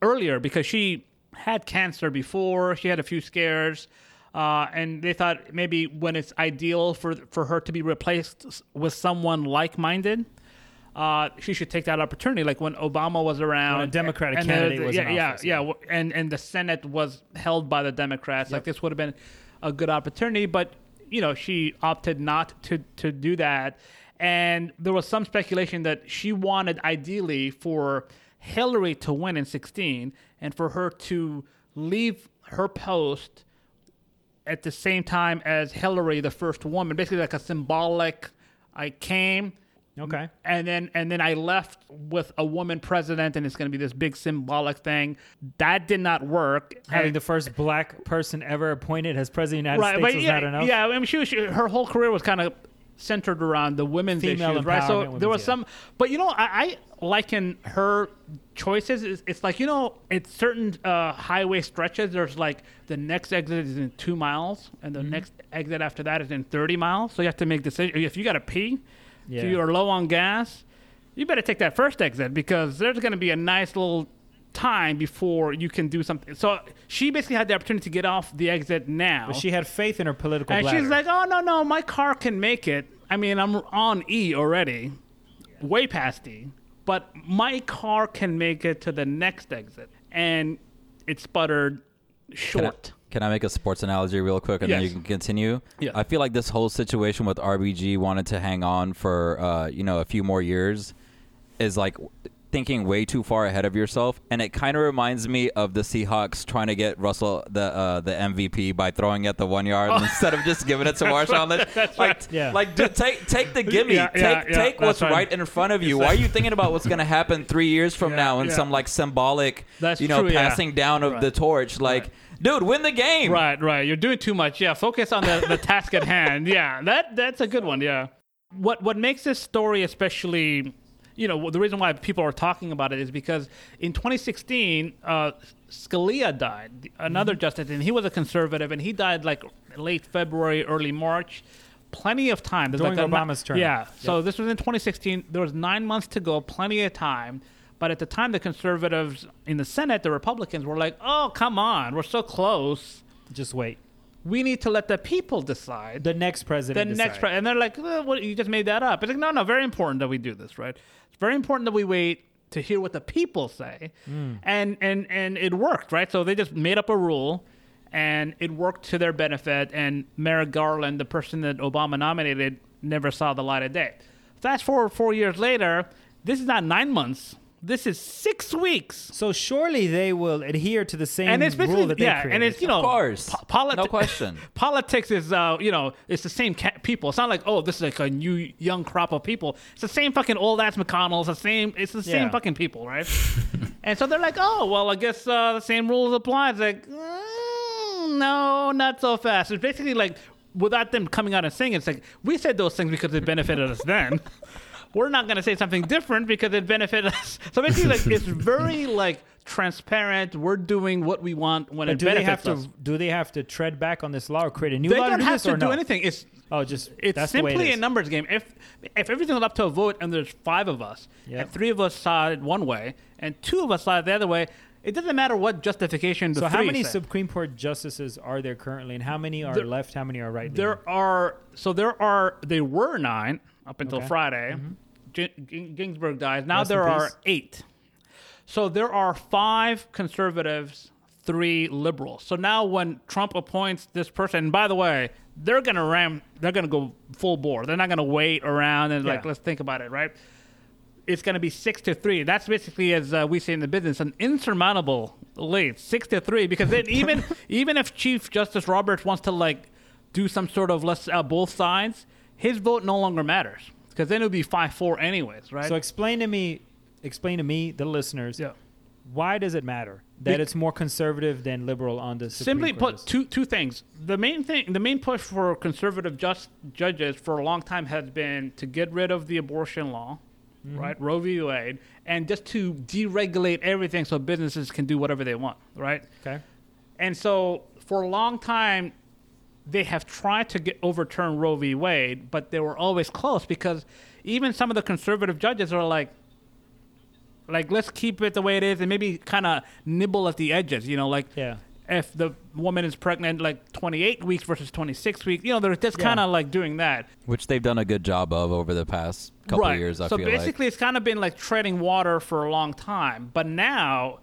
earlier because she had cancer before. She had a few scares. Uh, and they thought maybe when it's ideal for for her to be replaced with someone like-minded, uh, she should take that opportunity. Like when Obama was around, When a Democratic and candidate the- was yeah, yeah, office, yeah, yeah. and and the Senate was held by the Democrats. Like this would have been a good opportunity, but you know she opted not to to do that. And there was some speculation that she wanted ideally for Hillary to win in 16 and for her to leave her post at the same time as Hillary, the first woman, basically like a symbolic. I came, Okay. and then and then I left with a woman president, and it's going to be this big symbolic thing. That did not work. Having And- the first black person ever appointed as president of the United right, States was yeah, not enough. yeah. I mean, she, was, she her whole career was kind of centered around the women's Female issues, right? So there was yeah. some, but you know, I, I liken her choices. It's, it's like you know, it's certain uh, highway stretches. There's like the next exit is in two miles, and the Mm-hmm. next exit after that is in 30 miles. So you have to make decisions. If you got to pee, Yeah. if you are low on gas, you better take that first exit because there's going to be a nice little time before you can do something. So she basically had the opportunity to get off the exit now. But she had faith in her political And bladder. she's like, "Oh no, no, my car can make it. I mean, I'm on E already, way past E, but my car can make it to the next exit." And it sputtered Can I, short. can I make a sports analogy real quick and then you can continue? Yeah. I feel like this whole situation with RBG wanted to hang on for uh, you know a few more years is like thinking way too far ahead of yourself, and it kind of reminds me of the Seahawks trying to get Russell the uh, the MVP by throwing at the one yard instead of just giving it to Marshawn Lynch. Like, right. Yeah. like dude, take take the gimme, Yeah, yeah, take take what's right. right in front of you. Why are you thinking about what's gonna happen three years from now in some like symbolic, That's you know, true, passing down of Right. the torch? Like, dude, win the game. Right, right. You're doing too much. Yeah, focus on the, the task at hand. Yeah, that that's a good one. Yeah. What what makes this story especially, you know, the reason why people are talking about it is because in 2016, uh, Scalia died, another justice, and he was a conservative, and he died like late February, early March. Plenty of time. There's During like Obama's term. Yeah. So this was in 2016. There was nine months to go. Plenty of time. But at the time, the conservatives in the Senate, the Republicans, were like, "Oh, come on, we're so close." Just wait. We need to let the people decide. The next president. The president. next, president. and they're like, "Uh, "What? You just made that up." It's like, no, no. Very important that we do this, right? It's very important that we wait to hear what the people say, Hmm. and and and it worked, right? So they just made up a rule, and it worked to their benefit. And Merrick Garland, the person that Obama nominated, never saw the light of day. Fast forward four years later, this is not nine months. This is six weeks. So surely they will adhere to the same And it's rule basically that they yeah, created. and it's you know, Of course. po- politi- No question. politics is uh, you know, it's the same ca- people. It's not like oh, this is like a new young crop of people. It's the same fucking old ass McConnell's. The same. It's the same Yeah. fucking people, right? and so they're like, oh, well, I guess uh, the same rules apply. It's like, mm, no, not so fast. It's basically like without them coming out and saying it, it's like we said those things because it benefited us then. We're not going to say something different because it benefited us. So basically, like it's very like transparent. We're doing what we want when But it do they have benefits to? us. Do they have to tread back on this law or create a new They law don't to do have this to or do no? anything. It's Oh, just it's that's the way simply it a numbers game. If if everything was up to a vote and there's five of us, Yep. and three of us saw it one way and two of us saw it the other way, it doesn't matter what justification the So how many say. Supreme Court justices are there currently, and how many are There- left? How many are right? There are so there are there were nine up until Okay. Mm-hmm. Friday. Gi- Gi- Ginsburg dies. Now Rest there are peace. eight. So there are five conservatives, three liberals. So now when Trump appoints this person, and by the way, they're gonna ram. They're gonna go full bore. They're not gonna wait around and like let's think about it, right? It's gonna be six to three. That's basically as uh, we say in the business, an insurmountable lead, six to three. Because then even even if Chief Justice Roberts wants to like do some sort of let's uh, both sides, his vote no longer matters because then it would be five four anyways, right? So explain to me, explain to me, the listeners, yeah. why does it matter that Bec- it's more conservative than liberal on the Supreme Simply Court put, list? two two things. The main thing, the main push for conservative just judges for a long time has been to get rid of the abortion law, Mm-hmm. right, Roe v. Wade, and just to deregulate everything so businesses can do whatever they want, right? Okay. And so for a long time, they have tried to get overturn Roe v. Wade, but they were always close because even some of the conservative judges are like, like let's keep it the way it is and maybe kind of nibble at the edges, you know, like Yeah. if the woman is pregnant like 28 weeks versus 26 weeks, you know, they're just kind of like doing that. which they've done a good job of over the past couple right. of years. I so feel basically, it's kind of been like treading water for a long time. But now,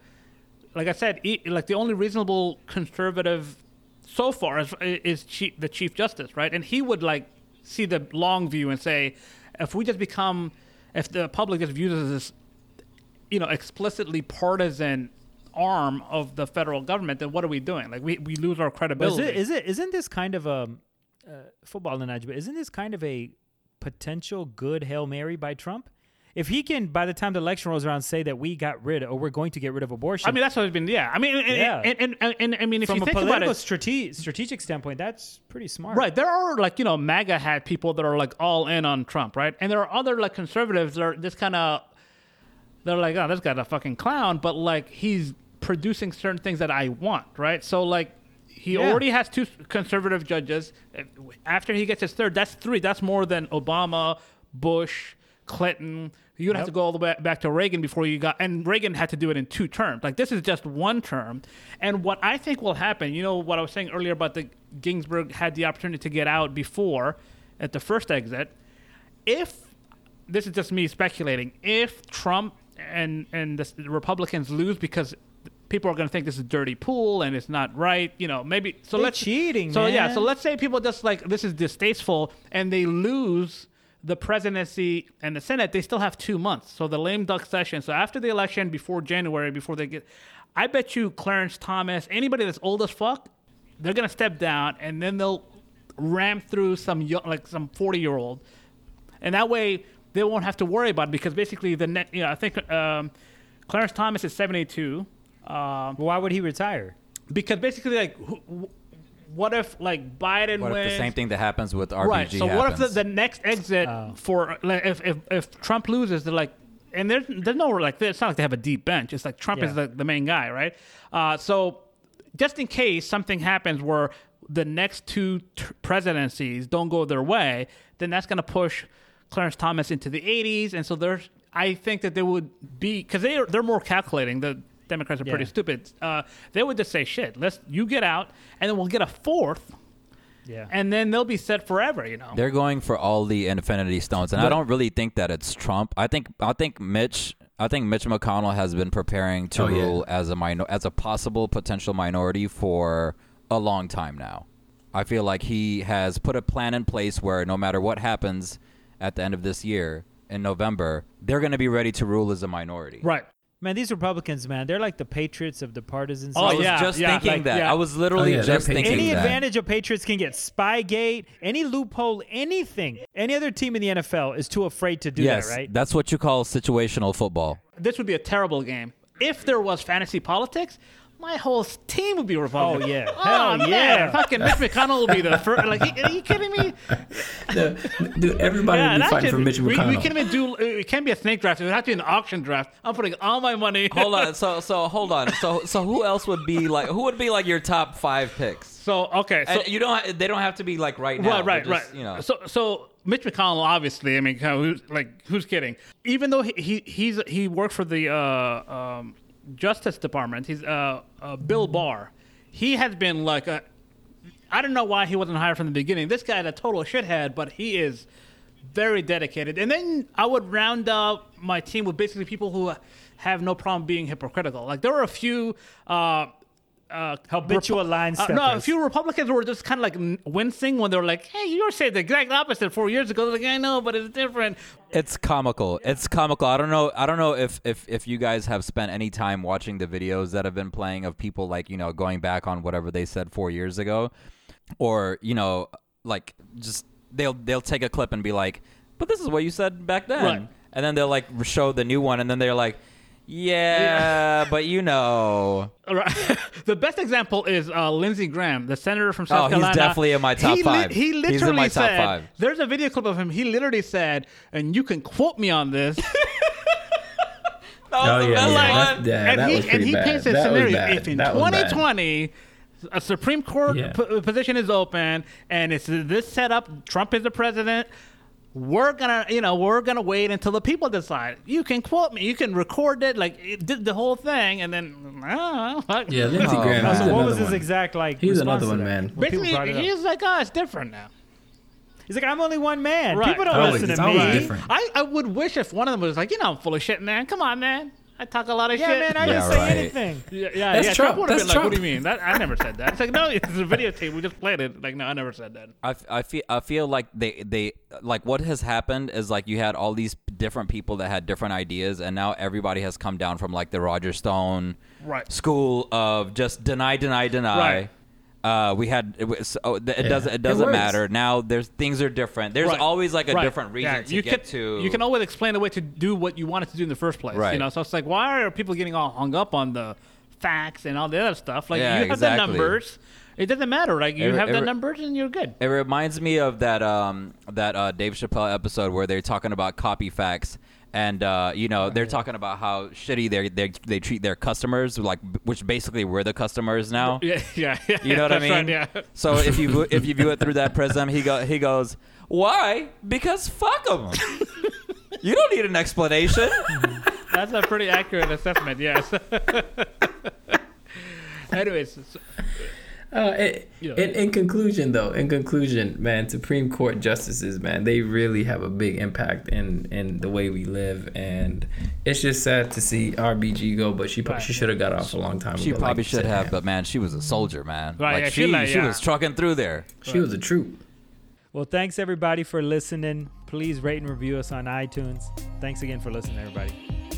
like I said, e- like the only reasonable conservative so far is, is chief, the chief justice, right? And he would like see the long view and say, if we just become, if the public just views us as this, you know, explicitly partisan arm of the federal government, then what are we doing? Like we, we lose our But is it, is it isn't this kind of a uh, football analogy? But isn't this kind of a potential good hail mary by Trump? If he can, by the time the election rolls around, say that we got rid or we're going to get rid of abortion, I mean, that's what it's been. Yeah, I mean, and, Yeah. and, and, and, and I mean, if from you a think about it, strate- strategic standpoint, that's pretty smart. Right. There are like, you know, MAGA hat people that are like all in on Trump, right? And there are other like conservatives that are just kind of, they're like, oh, this guy's a fucking clown, but like he's producing certain things that I want, right? So like he Yeah. already has two conservative judges. After he gets his third, that's three. That's more than Obama, Bush, Clinton. You'd have to go all the way back to Reagan before you got, and Reagan had to do it in two terms. Like this is just one term. And what I think will happen, you know, what I was saying earlier about the Ginsburg had the opportunity to get out before at the first exit. If this is just me speculating, if Trump and and the Republicans lose because people are going to think this is a dirty pool and it's not right, you know, maybe so They're let's cheating, So yeah, so let's say people just like this is distasteful and they lose the presidency and the Senate, they still have two months. So the lame duck session. So after the election, before January, before they get, I bet you Clarence Thomas, anybody that's old as fuck, they're gonna step down and then they'll ram through some young, like some forty year old, and that way they won't have to worry about it because basically the net, you know, I think um, Clarence Thomas is seventy two. Um, Why would he retire? because basically, like, what if like Biden What wins? if the same thing that happens with RBG right. So what if the, the next exit Oh. for like, if, if if Trump loses, they're like, and there's there's no like it's not like they have a deep bench. It's like Trump is the, the main guy, right? Uh, so just in case something happens where the next two t- presidencies don't go their way, then that's going to push Clarence Thomas into the 80s, and so there's I think that there would be because they are, they're more calculating. The Democrats are pretty Yeah. stupid. Uh, they would just say, "Shit, let's you get out, and then we'll get a fourth, Yeah. and then they'll be set forever." You know. They're going for all the Infinity Stones, and I don't really think that it's Trump. I think I think Mitch. I think Mitch McConnell has been preparing to Oh, yeah. rule as a minor, as a possible potential minority for a long time now. I feel like he has put a plan in place where no matter what happens at the end of this year in November, they're going to be ready to rule as a minority. Right. Man, these Republicans, man, they're like the patriots of the partisans. Oh, I was yeah, just yeah, thinking like, that. yeah. I was literally Oh, yeah, just thinking any that. advantage a Patriots can get, Spygate, any loophole, anything. Any other team in the NFL is too afraid to do yes, that, right? that's what you call situational football. This would be a terrible game. If there was fantasy politics, my whole team would be Republican. Oh, yeah. oh Hell man, yeah. fucking Mitch McConnell will be the first. Like, are you kidding me? The- dude, everybody would be fighting shit- for Mitch McConnell. we can't even do. It can't be a snake draft. It would have to be an auction draft. I'm putting all my money. Hold on. So so hold on. So so who else would be like? Who would be like your top five picks? So okay, so And you don't. ha- They don't have to be like right now. right, right, just, right. You know. So, so Mitch McConnell, obviously, I mean, who's, like, who's kidding? Even though he, he he's he worked for the uh, um, Justice Department, he's uh, uh, Bill Barr. He has been like a. I don't know why he wasn't hired from the beginning. This guy's a total shithead, but he is very dedicated. And then I would round up my team with basically people who have no problem being hypocritical. Like there were a few. Uh, uh, Habitual line uh, no, a few Republicans were just kind of like wincing when they were like, "Hey, you were saying the exact opposite four years ago." They're like, I know, but it's different. It's comical. It's comical. I don't know. I don't know if, if if you guys have spent any time watching the videos that have been playing of people like you know going back on whatever they said four years ago, or you know like just they'll they'll take a clip and be like, "But this is what you said back then," Right. and then they'll like show the new one, and then they're like, "Yeah, but you know." The best example is uh, Lindsey Graham, the senator from South Oh, he's definitely in my top he five. he He's in literally my top said, five. "There's a video clip of him. He literally said, and you can quote me on this." That was Oh, the yeah, best yeah, one. that's- yeah, and that he was and he bad. paints a That was scenario bad. if in That 2020 a Supreme Court Yeah. p- position is open and it's this setup, Trump is the president. We're gonna, you know, we're gonna wait until the people decide. You can quote me, you can record it, like it did the whole thing, and then ah, I. Yeah, Lindsey Oh, Graham. So what another was his one. exact like? He's response another one, man. Basically, brought it up? he's like, oh, it's different now. He's like, I'm only one man. Right. People don't Always, listen it's to me. different. I, I would wish if one of them was like, you know, I'm full of shit, man. Come on, man. I talk a lot of shit. Yeah, shit. man, I Yeah, didn't say anything. Yeah, yeah, That's yeah. Trump. would have That's been like, "What do Trump." you mean? That I never said that." It's like, no, it's a videotape. We just played it. Like, no, I never said that. I, f- I feel I feel like they they like what has happened is like you had all these different people that had different ideas and now everybody has come down from like the Roger Stone Right. school of just deny deny deny. Right. Uh, we had it, was, oh, it Yeah. doesn't it It doesn't works. matter now. There's things are different. There's Right. always like a Right. different reason Yeah, to you get can, to. You can always explain a way to do what you wanted to do in the first place. Right. You know, so it's like, why are people getting all hung up on the facts and all the other stuff? Like, Yeah, you have exactly. the numbers. It doesn't matter. Like, you Every- have the numbers and you're good. It reminds me of that um that uh, Dave Chappelle episode where they're talking about copy facts. And uh, you know they're talking about how shitty they they they treat their customers, like which basically we're the customers now. Yeah, yeah, yeah. You know what I mean? right, yeah. So if you if you view it through that prism, he go he goes, why? Because fuck them. you don't need an explanation. That's a pretty accurate assessment. Yes. Anyways, so- Uh, in, Yeah. in, in conclusion, though, in conclusion, man, Supreme Court justices, man, they really have a big impact in in the way we live, and it's just sad to see RBG go. But she pro- Right. she should have got off a long time She ago. She probably like should said, have, man. but man, she was a soldier, man. Right, like yeah, she she like- she yeah. was trucking through there. she was a troop. Well, thanks everybody for listening. Please rate and review us on iTunes. Thanks again for listening, everybody.